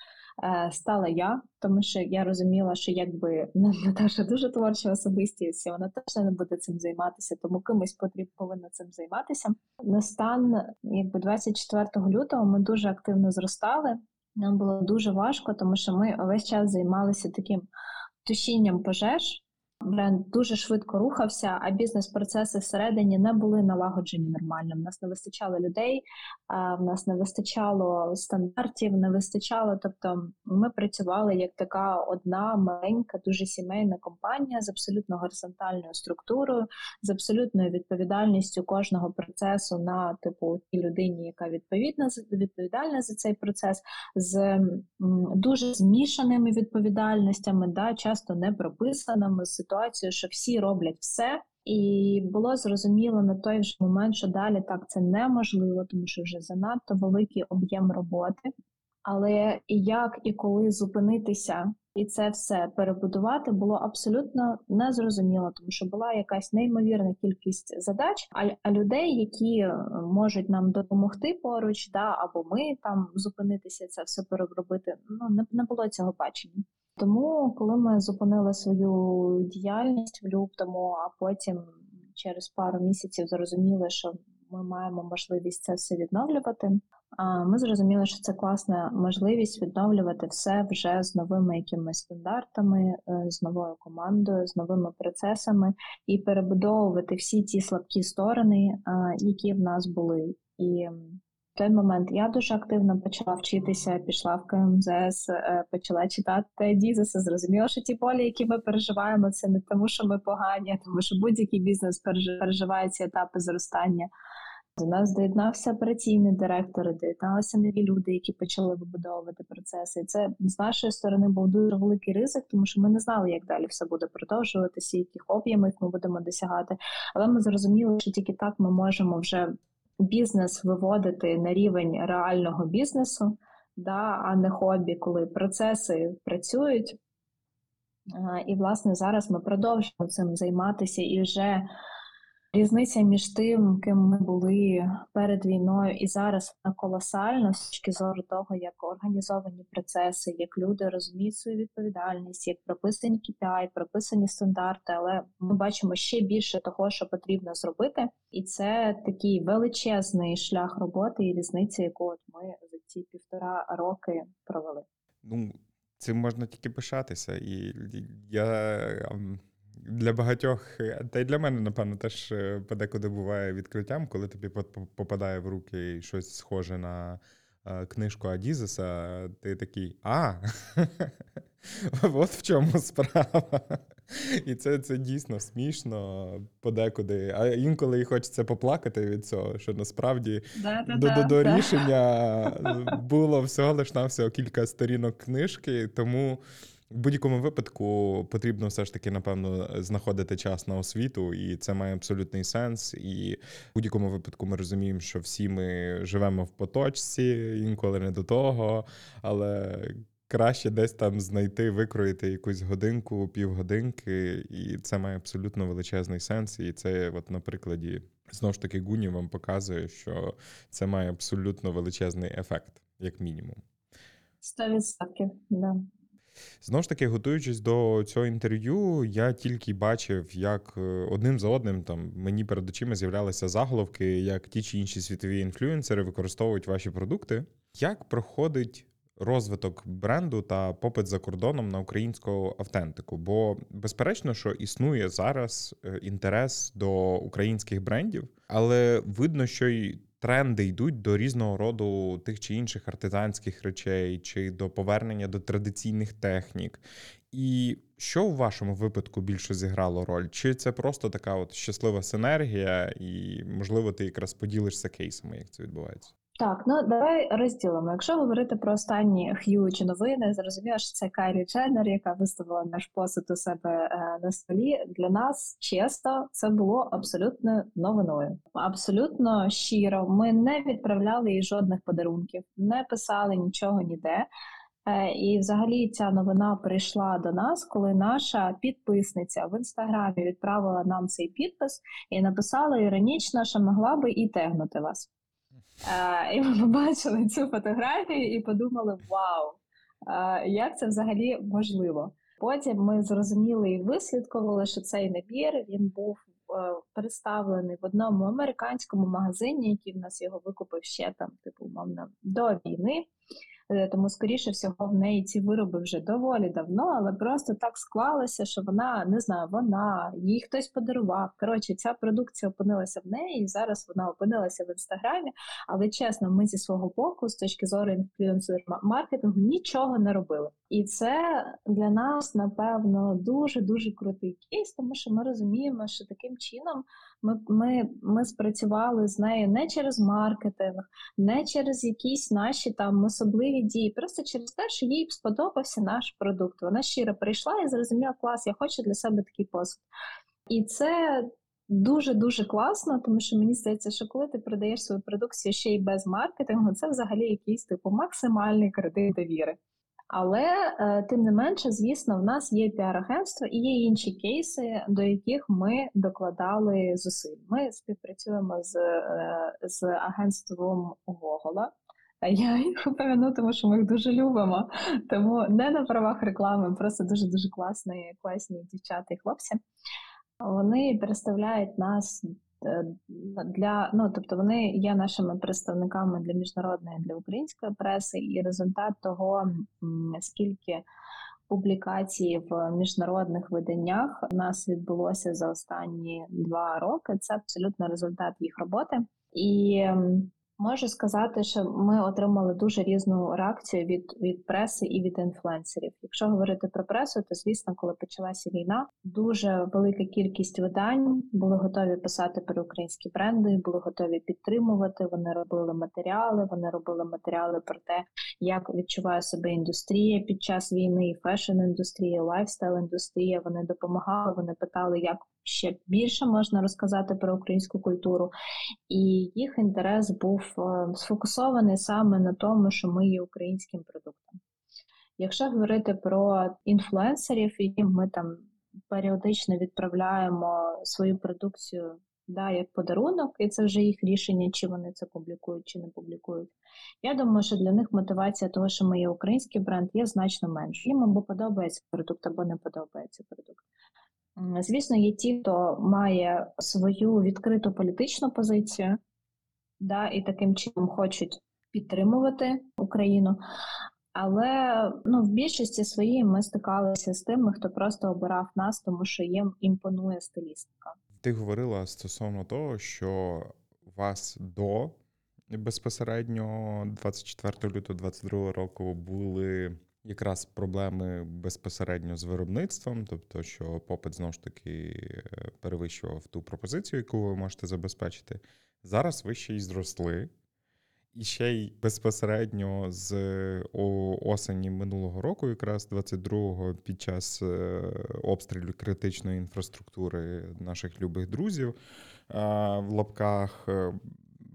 Е, стала я, тому що я розуміла, що якби *laughs* Наташа дуже творча особистість, вона теж не буде цим займатися, тому кимось потрібно повинна цим займатися. На стан, якби 24 лютого, ми дуже активно зростали. Нам було дуже важко, тому що ми весь час займалися таким тушінням пожеж бренд дуже швидко рухався, а бізнес-процеси всередині не були налагоджені нормально. В нас не вистачало людей, в нас не вистачало стандартів, не вистачало. Тобто, ми працювали як така одна маленька, дуже сімейна компанія з абсолютно горизонтальною структурою, з абсолютною відповідальністю кожного процесу на типу тій людині, яка відповідна відповідальна за цей процес, з дуже змішаними відповідальностями, да, часто не прописаними з ситуацію, що всі роблять все, і було зрозуміло на той же момент, що далі так це неможливо, тому що вже занадто великий об'єм роботи. Але як і коли зупинитися і це все перебудувати було абсолютно незрозуміло, тому що була якась неймовірна кількість задач, а, людей, які е, можуть нам допомогти поруч, да або ми там зупинитися, це все переробити. Ну не було цього бачення. Тому, коли ми зупинили свою діяльність в лютому, а потім через пару місяців зрозуміли, що ми маємо можливість це все відновлювати. Ми зрозуміли, що це класна можливість відновлювати все вже з новими якимись стандартами, е, з новою командою, з новими процесами і перебудовувати всі ті слабкі сторони, які в нас були. І в той момент я дуже активно почала вчитися, пішла в КМЗС, е, почала читати Дізеса, зрозуміла, що ті полі, які ми переживаємо, це не тому, що ми погані, а тому що будь-який бізнес переживає ці етапи зростання. До нас доєднався операційний директор, доєдналися нові люди, які почали вибудовувати процеси. І це з нашої сторони був дуже великий ризик, тому що ми не знали, як далі все буде продовжуватися, яких об'ємів ми будемо досягати. Але ми зрозуміли, що тільки так ми можемо вже бізнес виводити на рівень реального бізнесу, да, а не хобі, коли процеси працюють. І, власне, зараз ми продовжуємо цим займатися і вже Різниця між тим, ким ми були перед війною, і зараз вона колосальна з точки зору того, як організовані процеси, як люди розуміють свою відповідальність, як прописані KPI, прописані стандарти. Але ми бачимо ще більше того, що потрібно зробити, і це такий величезний шлях роботи і різниця, яку от ми за ці півтора роки провели. Ну цим можна тільки пишатися, і я для багатьох, е, та й для мене, напевно, теж е, подекуди буває відкриттям, коли тобі попадає в руки щось схоже на е, книжку Адізеса, ти такий а, *laughs* от в чому справа. І це це дійсно смішно подекуди. А інколи і хочеться поплакати від цього, що насправді да, да, до, да, до, до рішення було всього лиш навсього кілька сторінок книжки, тому. В будь-якому випадку потрібно все ж таки, напевно, знаходити час на освіту, і це має абсолютний сенс. І в будь-якому випадку ми розуміємо, що всі ми живемо в поточці, інколи не до того, але краще десь там знайти, викроїти якусь годинку, півгодинки, і це має абсолютно величезний сенс. І це, от на прикладі, знову ж таки, Гуні вам показує, що це має абсолютно величезний ефект, як мінімум. Сто відсотків, да. Знову ж таки, готуючись до цього інтерв'ю, я тільки бачив, як е, одним за одним там мені перед очима з'являлися заголовки, як ті чи інші світові інфлюенсери використовують ваші продукти. Як проходить розвиток бренду та попит за кордоном на українську автентику? Бо безперечно, що існує зараз е, інтерес до українських брендів, але видно, що й тренди йдуть до різного роду тих чи інших артизанських речей, чи до повернення до традиційних технік. І що в вашому випадку більше зіграло роль? Чи це просто така от щаслива синергія, і можливо ти якраз поділишся кейсами, як це відбувається? Так, ну давай розділимо. Якщо говорити про останні х'ючі новини, зрозуміло, що це Кайлі Дженнер, яка виставила наш посуд у себе е, на столі. Для нас чесно, це було абсолютно новиною. Абсолютно щиро. Ми не відправляли їй жодних подарунків, не писали нічого ніде. Е, і, взагалі, ця новина прийшла до нас, коли наша підписниця в інстаграмі відправила нам цей підпис і написала іронічно, що могла би і тегнути вас. І ми побачили цю фотографію і подумали: вау, як це взагалі можливо? Потім ми зрозуміли і вислідкували, що цей набір він був е, представлений в одному американському магазині, який в нас його викупив ще там, типу, умовно, до війни. Е, тому, скоріше всього, в неї ці вироби вже доволі давно, але просто так склалося, що вона не знаю, вона їй хтось подарував. Коротше, ця продукція опинилася в неї, і зараз вона опинилася в інстаграмі. Але чесно, ми зі свого боку, з точки зору інфлюенсер маркетингу, нічого не робили. І це для нас напевно дуже дуже крутий кейс, тому що ми розуміємо, що таким чином ми, ми, ми спрацювали з нею не через маркетинг, не через якісь наші там особливі дії, просто через те, що їй сподобався наш продукт. Вона щиро прийшла і зрозуміла клас, я хочу для себе такий посуд. І це дуже дуже класно, тому що мені здається, що коли ти продаєш свою продукцію ще й без маркетингу, це взагалі якийсь типу максимальний кредит довіри. Але е, тим не менше, звісно, в нас є піар-агентство і є інші кейси, до яких ми докладали зусиль. Ми співпрацюємо з е, з агентством Гогола. Я їх упев'яну, тому що ми їх дуже любимо. Тому не на правах реклами, просто дуже дуже класні, класні дівчата і хлопці. Вони представляють нас для ну, тобто вони є нашими представниками для міжнародної для української преси, і результат того, скільки публікацій в міжнародних виданнях у нас відбулося за останні два роки. Це абсолютно результат їх роботи. І Можу сказати, що ми отримали дуже різну реакцію від від преси і від інфлюенсерів. Якщо говорити про пресу, то звісно, коли почалася війна, дуже велика кількість видань були готові писати про українські бренди, були готові підтримувати. Вони робили матеріали. Вони робили матеріали про те, як відчуває себе індустрія під час війни, фешн-індустрія, лайфстайл-індустрія. Вони допомагали. Вони питали, як ще більше можна розказати про українську культуру, і їх інтерес був е, сфокусований саме на тому, що ми є українським продуктом. Якщо говорити про інфлюенсерів, яким ми там періодично відправляємо свою продукцію да, як подарунок, і це вже їх рішення, чи вони це публікують, чи не публікують. Я думаю, що для них мотивація того, що ми є український бренд, є значно менше. Їм або подобається продукт, або не подобається продукт. Звісно, є ті, хто має свою відкриту політичну позицію, да, і таким чином хочуть підтримувати Україну. Але ну, в більшості своїй ми стикалися з тими, хто просто обирав нас, тому що їм імпонує стилістика. Ти говорила стосовно того, що вас до безпосередньо 24 лютого 22 року були якраз проблеми безпосередньо з виробництвом, тобто, що попит знову ж таки е, перевищував ту пропозицію, яку ви можете забезпечити. Зараз ви ще й зросли. І ще й безпосередньо з осені минулого року, якраз 22-го, під час е, обстрілів критичної інфраструктури наших любих друзів в лапках е,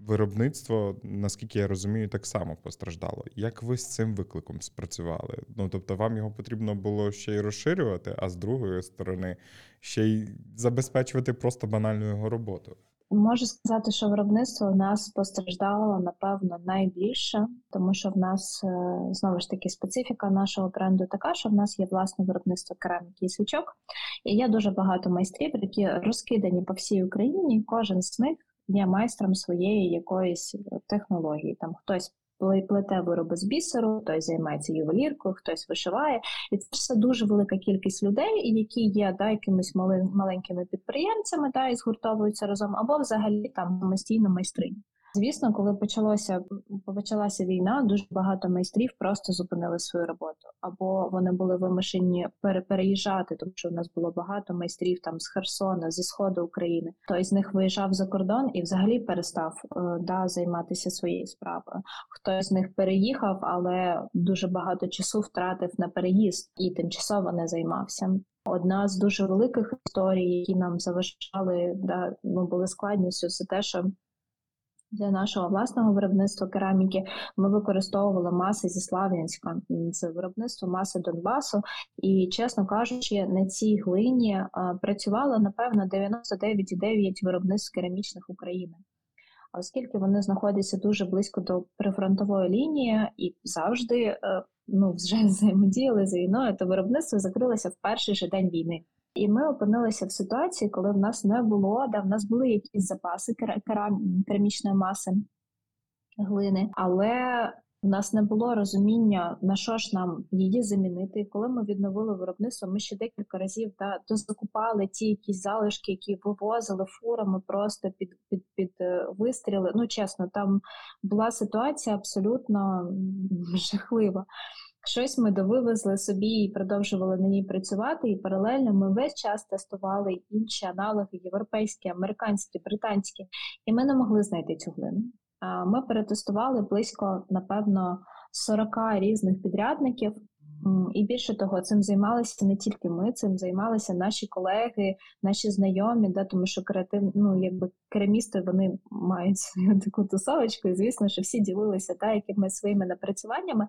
виробництво, наскільки я розумію, так само постраждало. Як ви з цим викликом спрацювали? Ну тобто, вам його потрібно було ще й розширювати, а з другої сторони, ще й забезпечувати просто банальну його роботу. Можу сказати, що виробництво в нас постраждало напевно найбільше, тому що в нас е, знову ж таки специфіка нашого бренду така, що в нас є власне виробництво кераміки і свічок, і є дуже багато майстрів, які розкидані по всій Україні. Кожен з них є майстром своєї якоїсь е, технології. Там хтось плете вироби з бісеру, хтось займається ювеліркою, хтось вишиває. І це все дуже велика кількість людей, які є да, якимись маленькими підприємцями, да, і згуртовуються разом, або взагалі там самостійно майстрині. Звісно, коли почалося почалася війна, дуже багато майстрів просто зупинили свою роботу, або вони були вимушені переїжджати, тому що в нас було багато майстрів там з Херсона, зі сходу України. Хтось з них виїжджав за кордон і взагалі перестав е, да, займатися своєю справою. Хтось з них переїхав, але дуже багато часу втратив на переїзд і тимчасово не займався. Одна з дуже великих історій, які нам заважали, да, ну, були складністю, це те, що для нашого власного виробництва кераміки ми використовували маси зі Слав'янська, це виробництво маси Донбасу. І, чесно кажучи, на цій глині працювало напевно 99,9 виробництв керамічних України. А оскільки вони знаходяться дуже близько до прифронтової лінії і завжди е, ну, вже *laughs* взаємодіяли з війною, то виробництво закрилося в перший же день війни. І ми опинилися в ситуації, коли в нас не було, да, в нас були якісь запаси керамічної маси глини, але в нас не було розуміння, на що ж нам її замінити. І коли ми відновили виробництво, ми ще декілька разів да, дозакупали ті якісь залишки, які вивозили фурами просто під під, під е, вистріли. Ну, чесно, там була ситуація абсолютно жахлива. Щось ми довивезли собі і продовжували на ній працювати, і паралельно ми весь час тестували інші аналоги європейські, американські, британські, і ми не могли знайти цю глину. Ми перетестували близько, напевно, 40 різних підрядників. І більше того, цим займалися не тільки ми, цим займалися наші колеги, наші знайомі, да, тому що креатив, ну якби керамісти вони мають свою таку тусовочку, і звісно, що всі ділилися та якимись своїми напрацюваннями.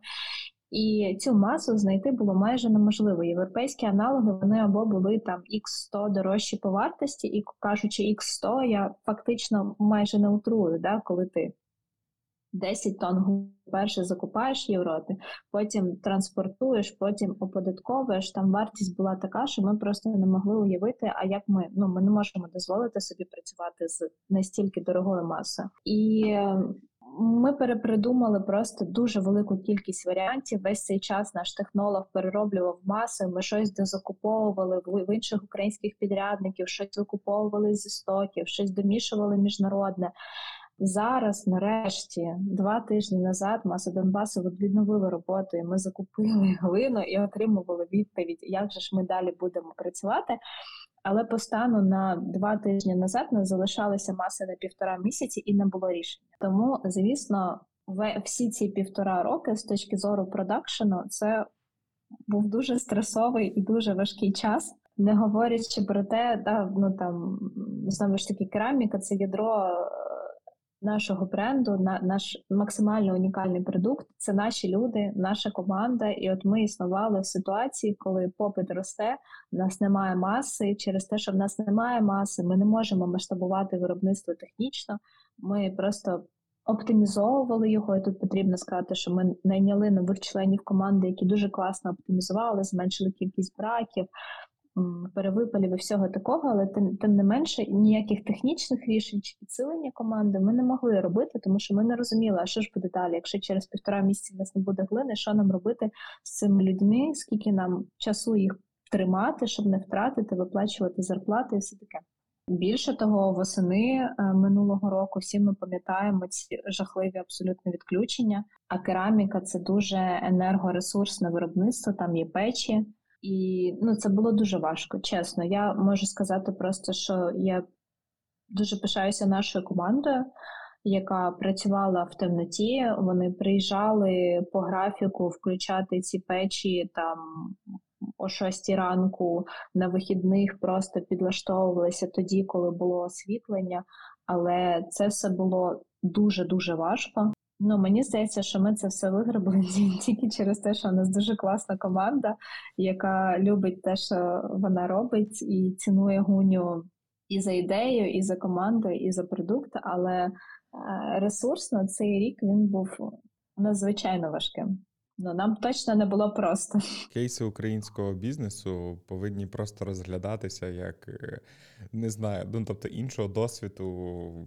І цю масу знайти було майже неможливо. Європейські аналоги вони або були там X100 дорожчі по вартості, і кажучи X100, я фактично майже не утрую, да, коли ти 10 тонн перше закупаєш в Європі, потім транспортуєш, потім оподатковуєш. Там вартість була така, що ми просто не могли уявити, а як ми ну ми не можемо дозволити собі працювати з настільки дорогою масою. І ми перепридумали просто дуже велику кількість варіантів. Весь цей час наш технолог перероблював маси. Ми щось дозакуповували в інших українських підрядників, щось закуповували зі стоків, щось домішували міжнародне. Зараз, нарешті, два тижні назад, маса Донбасу відновили роботу, і ми закупили глину і отримували відповідь, як же ж ми далі будемо працювати. Але по стану на два тижні назад не залишалися маси на півтора місяці і не було рішення. Тому, звісно, всі ці півтора роки з точки зору продакшену, це був дуже стресовий і дуже важкий час. Не говорячи про те, да, ну там знову ж таки кераміка це ядро нашого бренду, на наш максимально унікальний продукт це наші люди, наша команда. І от ми існували в ситуації, коли попит росте, в нас немає маси. Через те, що в нас немає маси, ми не можемо масштабувати виробництво технічно. Ми просто оптимізовували його. І тут потрібно сказати, що ми найняли нових членів команди, які дуже класно оптимізували, зменшили кількість браків перевипалів і всього такого, але тим тим не менше ніяких технічних рішень чи підсилення команди ми не могли робити, тому що ми не розуміли, а що ж буде далі. Якщо через півтора місяці в нас не буде глини, що нам робити з цими людьми, скільки нам часу їх тримати, щоб не втратити, виплачувати зарплати і все таке. Більше того, восени е, минулого року всі ми пам'ятаємо ці жахливі абсолютно відключення. А кераміка це дуже енергоресурсне виробництво, там є печі. І ну, це було дуже важко, чесно. Я можу сказати просто, що я дуже пишаюся нашою командою, яка працювала в темноті. Вони приїжджали по графіку включати ці печі там о 6 ранку на вихідних, просто підлаштовувалися тоді, коли було освітлення. Але це все було дуже дуже важко. Ну, мені здається, що ми це все виграбили *laughs* тільки через те, що у нас дуже класна команда, яка любить те, що вона робить, і цінує гуню і за ідею, і за команду, і за продукт. Але е, ресурсно цей рік він був надзвичайно важким. Ну, нам точно не було просто. Кейси українського бізнесу повинні просто розглядатися як е, не знаю, ну тобто іншого досвіду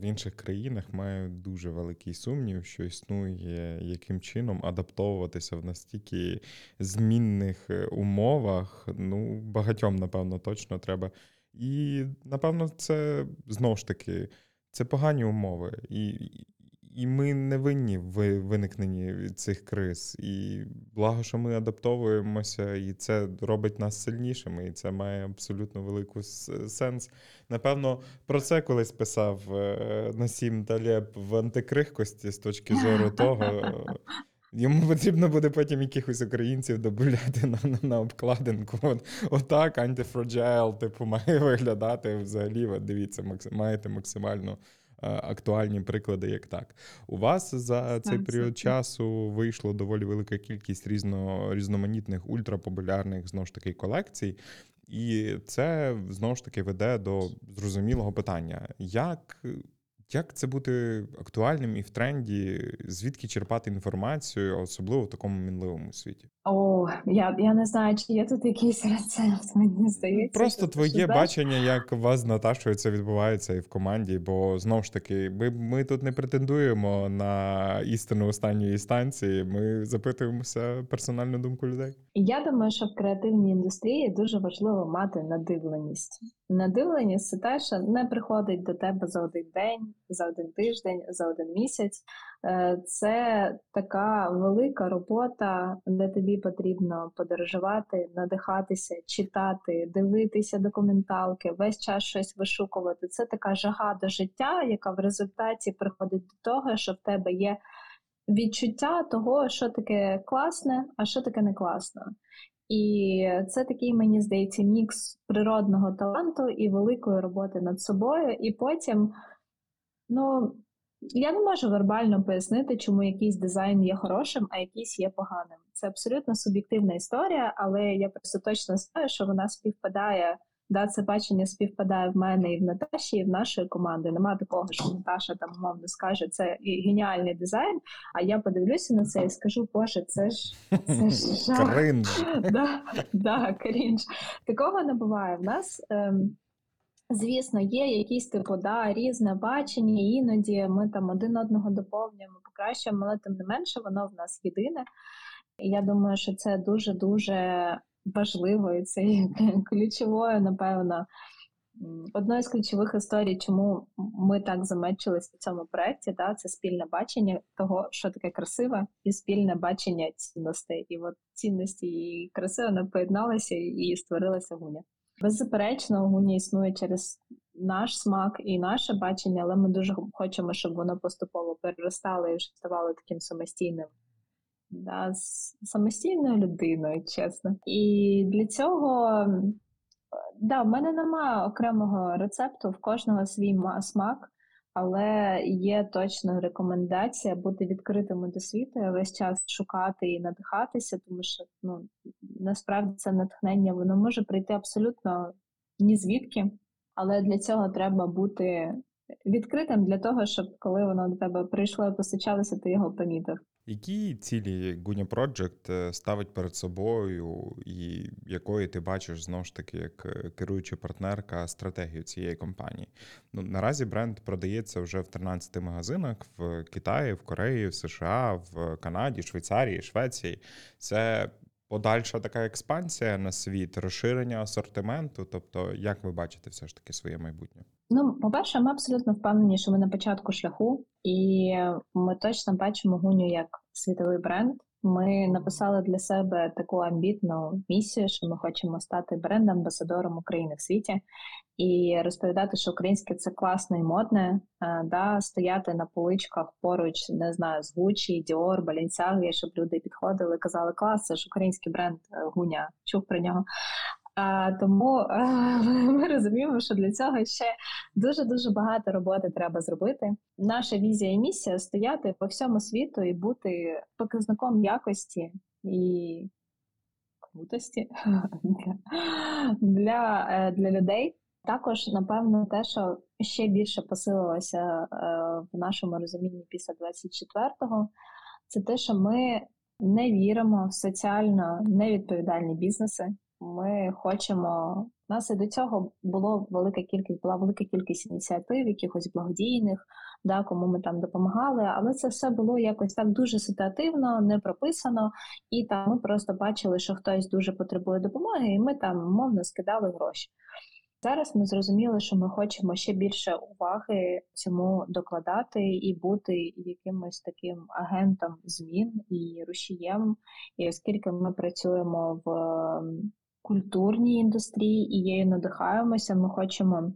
в інших країнах має дуже великий сумнів, що існує яким чином адаптовуватися в настільки змінних е, умовах. Ну, багатьом, напевно, точно треба. І напевно, це знову ж таки. Це погані умови, і і ми не винні в виникненні цих криз. І благо, що ми адаптовуємося, і це робить нас сильнішими, і це має абсолютно велику сенс. Напевно, про це колись писав е, Насім Талєб в антикрихкості з точки зору *laughs* того. Йому потрібно буде потім якихось українців додати на на, на обкладинку. От, Отак, антифраджайл, типу, має виглядати взагалі. От Дивіться, маєте максимально актуальні приклади, як так. У вас за цей період часу вийшло доволі велика кількість різно, різноманітних ультрапопулярних знову ж таки колекцій. І це знову ж таки веде до зрозумілого питання, як як це бути актуальним і в тренді, звідки черпати інформацію, особливо в такому мінливому світі? О, я я не знаю, чи є тут якийсь рецепт, мені здається. Просто твоє бачення, як у вас з Наташою це відбувається і в команді, бо знову ж таки, ми ми тут не претендуємо на істину останньої інстанції. Ми запитуємося персональну думку людей. Я думаю, що в креативній індустрії дуже важливо мати надивленість. Те, що не приходить до тебе за один день, за один тиждень, за один місяць. Е, це така велика робота, де тобі потрібно подорожувати, надихатися, читати, дивитися документалки, весь час щось вишукувати. Це така жага до життя, яка в результаті приходить до того, що в тебе є відчуття того, що таке класне, а що таке не класно. І це такий, мені здається, мікс природного таланту і великої роботи над собою. І потім, ну, я не можу вербально пояснити, чому якийсь дизайн є хорошим, а якийсь є поганим. Це абсолютно суб'єктивна історія, але я просто точно знаю, що вона співпадає Да, це бачення співпадає в мене і в Наташі, і в нашої команди. Нема такого, що Наташа там умовно скаже, це геніальний дизайн. А я подивлюся на це і скажу, Боже, це ж це ж *laughs* жах. Кринж. *laughs* Да, да, крінж. Такого не буває. В нас, ем, звісно, є якісь типу, да, різне бачення, іноді ми там один одного доповнюємо, покращуємо, але тим не менше, воно в нас єдине. І я думаю, що це дуже-дуже важливо, це є *laughs* ключовою, напевно, м, одною з ключових історій, чому ми так замечилися в цьому проєкті, да, це спільне бачення того, що таке красиве, і спільне бачення цінностей. І от цінності і краси вони поєдналися і створилася гуня. Беззаперечно, гуня існує через наш смак і наше бачення, але ми дуже хочемо, щоб воно поступово переростало і вже ставало таким самостійним. Да, з самостійною людиною, чесно. І для цього да, в мене немає окремого рецепту, в кожного свій смак, але є точно рекомендація бути відкритими до світу, весь час шукати і надихатися, тому що ну, насправді це натхнення, воно може прийти абсолютно ні звідки, але для цього треба бути відкритим для того, щоб коли воно до тебе прийшло і постачалося, ти його помітив. Які цілі Gunya Project е, ставить перед собою, і якої ти бачиш знову ж таки як е, керуюча партнерка стратегію цієї компанії? Ну наразі бренд продається вже в 13 магазинах в Китаї, в Кореї, в США, в Канаді, Швейцарії, Швеції. Це подальша така експансія на світ, розширення асортименту. Тобто, як ви бачите все ж таки своє майбутнє? Ну, по-перше, ми абсолютно впевнені, що ми на початку шляху, і ми точно бачимо гуню як світовий бренд. Ми написали для себе таку амбітну місію, що ми хочемо стати бренд-амбасадором України в світі і розповідати, що українське це класно і модне, е, да, стояти на поличках поруч, не знаю, з Gucci, Dior, Balenciaga, щоб люди підходили, казали, клас, це ж український бренд е, Гуня, чув про нього. Тому е, *laughs* ми розуміємо, що для цього ще дуже дуже багато роботи треба зробити. Наша візія і місія стояти по всьому світу і бути показником якості і крутості *laughs* для, для, е, людей. Також, напевно, те, що ще більше посилилося е, в нашому розумінні після 24-го, це те, що ми не віримо в соціально невідповідальні бізнеси. Ми хочемо. У нас і до цього було велика кількість, була велика кількість ініціатив, якихось благодійних, да, кому ми там допомагали, але це все було якось так дуже ситуативно, не прописано, і там ми просто бачили, що хтось дуже потребує допомоги, і ми там мовно скидали гроші. Зараз ми зрозуміли, що ми хочемо ще більше уваги цьому докладати і бути якимось таким агентом змін і рушієм. І оскільки ми працюємо в культурній індустрії і її надихаємося, ми хочемо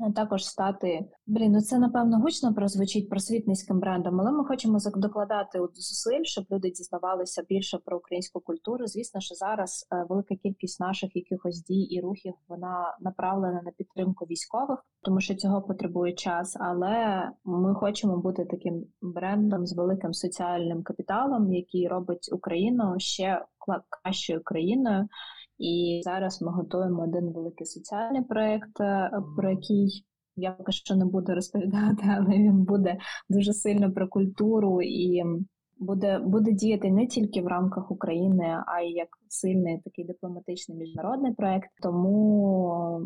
е, також стати. Блін, ну це напевно гучно прозвучить просвітницьким брендом, але ми хочемо докладати зусиль, щоб люди дізнавалися більше про українську культуру. Звісно, що зараз е, велика кількість наших якихось дій і рухів вона направлена на підтримку військових, тому що цього потребує час. Але ми хочемо бути таким брендом з великим соціальним капіталом, який робить Україну ще кращою країною. І зараз ми готуємо один великий соціальний проєкт, е, про який я поки що не буду *laughs* розповідати, але він буде дуже сильно про культуру і буде, буде діяти не тільки в рамках України, а й як сильний такий дипломатичний міжнародний проєкт. Тому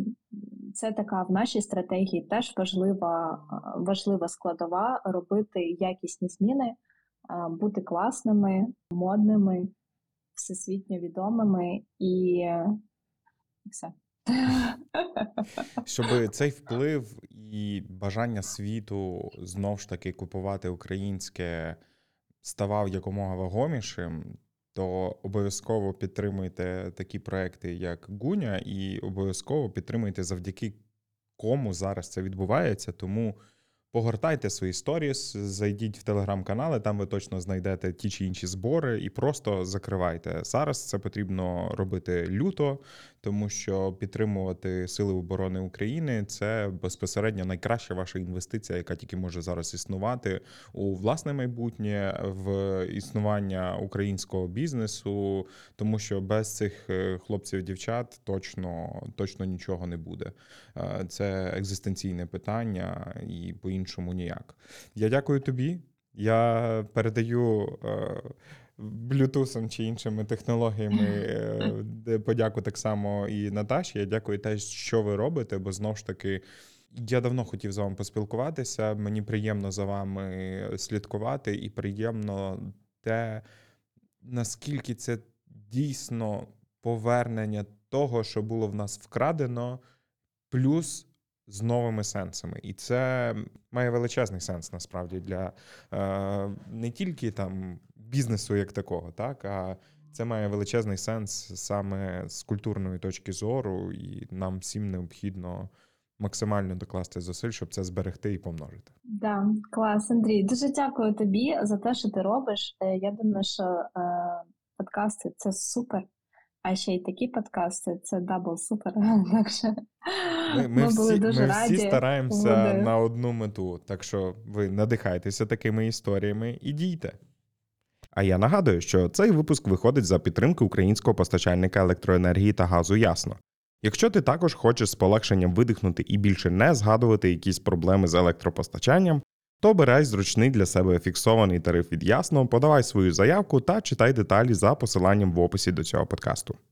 це така в нашій стратегії теж важлива, е, важлива складова робити якісні зміни, е, бути класними, модними, всесвітньо відомими і все. *laughs* Щоб цей вплив і бажання світу знов ж таки купувати українське ставав якомога вагомішим, то обов'язково підтримуйте такі проекти, як Гуня, і обов'язково підтримуйте завдяки кому зараз це відбувається. Тому погортайте свої сторіс, зайдіть в телеграм-канали, там ви точно знайдете ті чи інші збори, і просто закривайте. Зараз це потрібно робити люто, тому що підтримувати Сили оборони України це безпосередньо найкраща ваша інвестиція, яка тільки може зараз існувати у власне майбутнє, в існування українського бізнесу, тому що без цих е, хлопців дівчат точно, точно нічого не буде. Е, Це екзистенційне питання і по-іншому ніяк. Я дякую тобі. Я передаю е, блютусом чи іншими технологіями *laughs* е, подяку так само і Наташі. Я дякую те, що ви робите, бо знову ж таки. Я давно хотів з вами поспілкуватися. Мені приємно за вами слідкувати, і приємно те, наскільки це дійсно повернення того, що було в нас вкрадено, плюс з новими сенсами. І це має величезний сенс насправді для е, не тільки там бізнесу як такого, так а це має величезний сенс саме з культурної точки зору, і нам всім необхідно максимально докласти зусиль, щоб це зберегти і помножити. Да, клас, Андрій. Дуже дякую тобі за те, що ти робиш. Е, Я думаю, що е, подкасти це супер. А ще й такі подкасти це double супер. *laughs* Так що Ми, ми, були всі, дуже ми раді. всі стараємося Буде. на одну мету. Так що ви надихайтеся такими історіями і дійте. А я нагадую, що цей випуск виходить за підтримки українського постачальника електроенергії та газу Ясно. Якщо ти також хочеш з полегшенням видихнути і більше не згадувати якісь проблеми з електропостачанням, то обирай зручний для себе фіксований тариф від Ясно, подавай свою заявку та читай деталі за посиланням в описі до цього подкасту.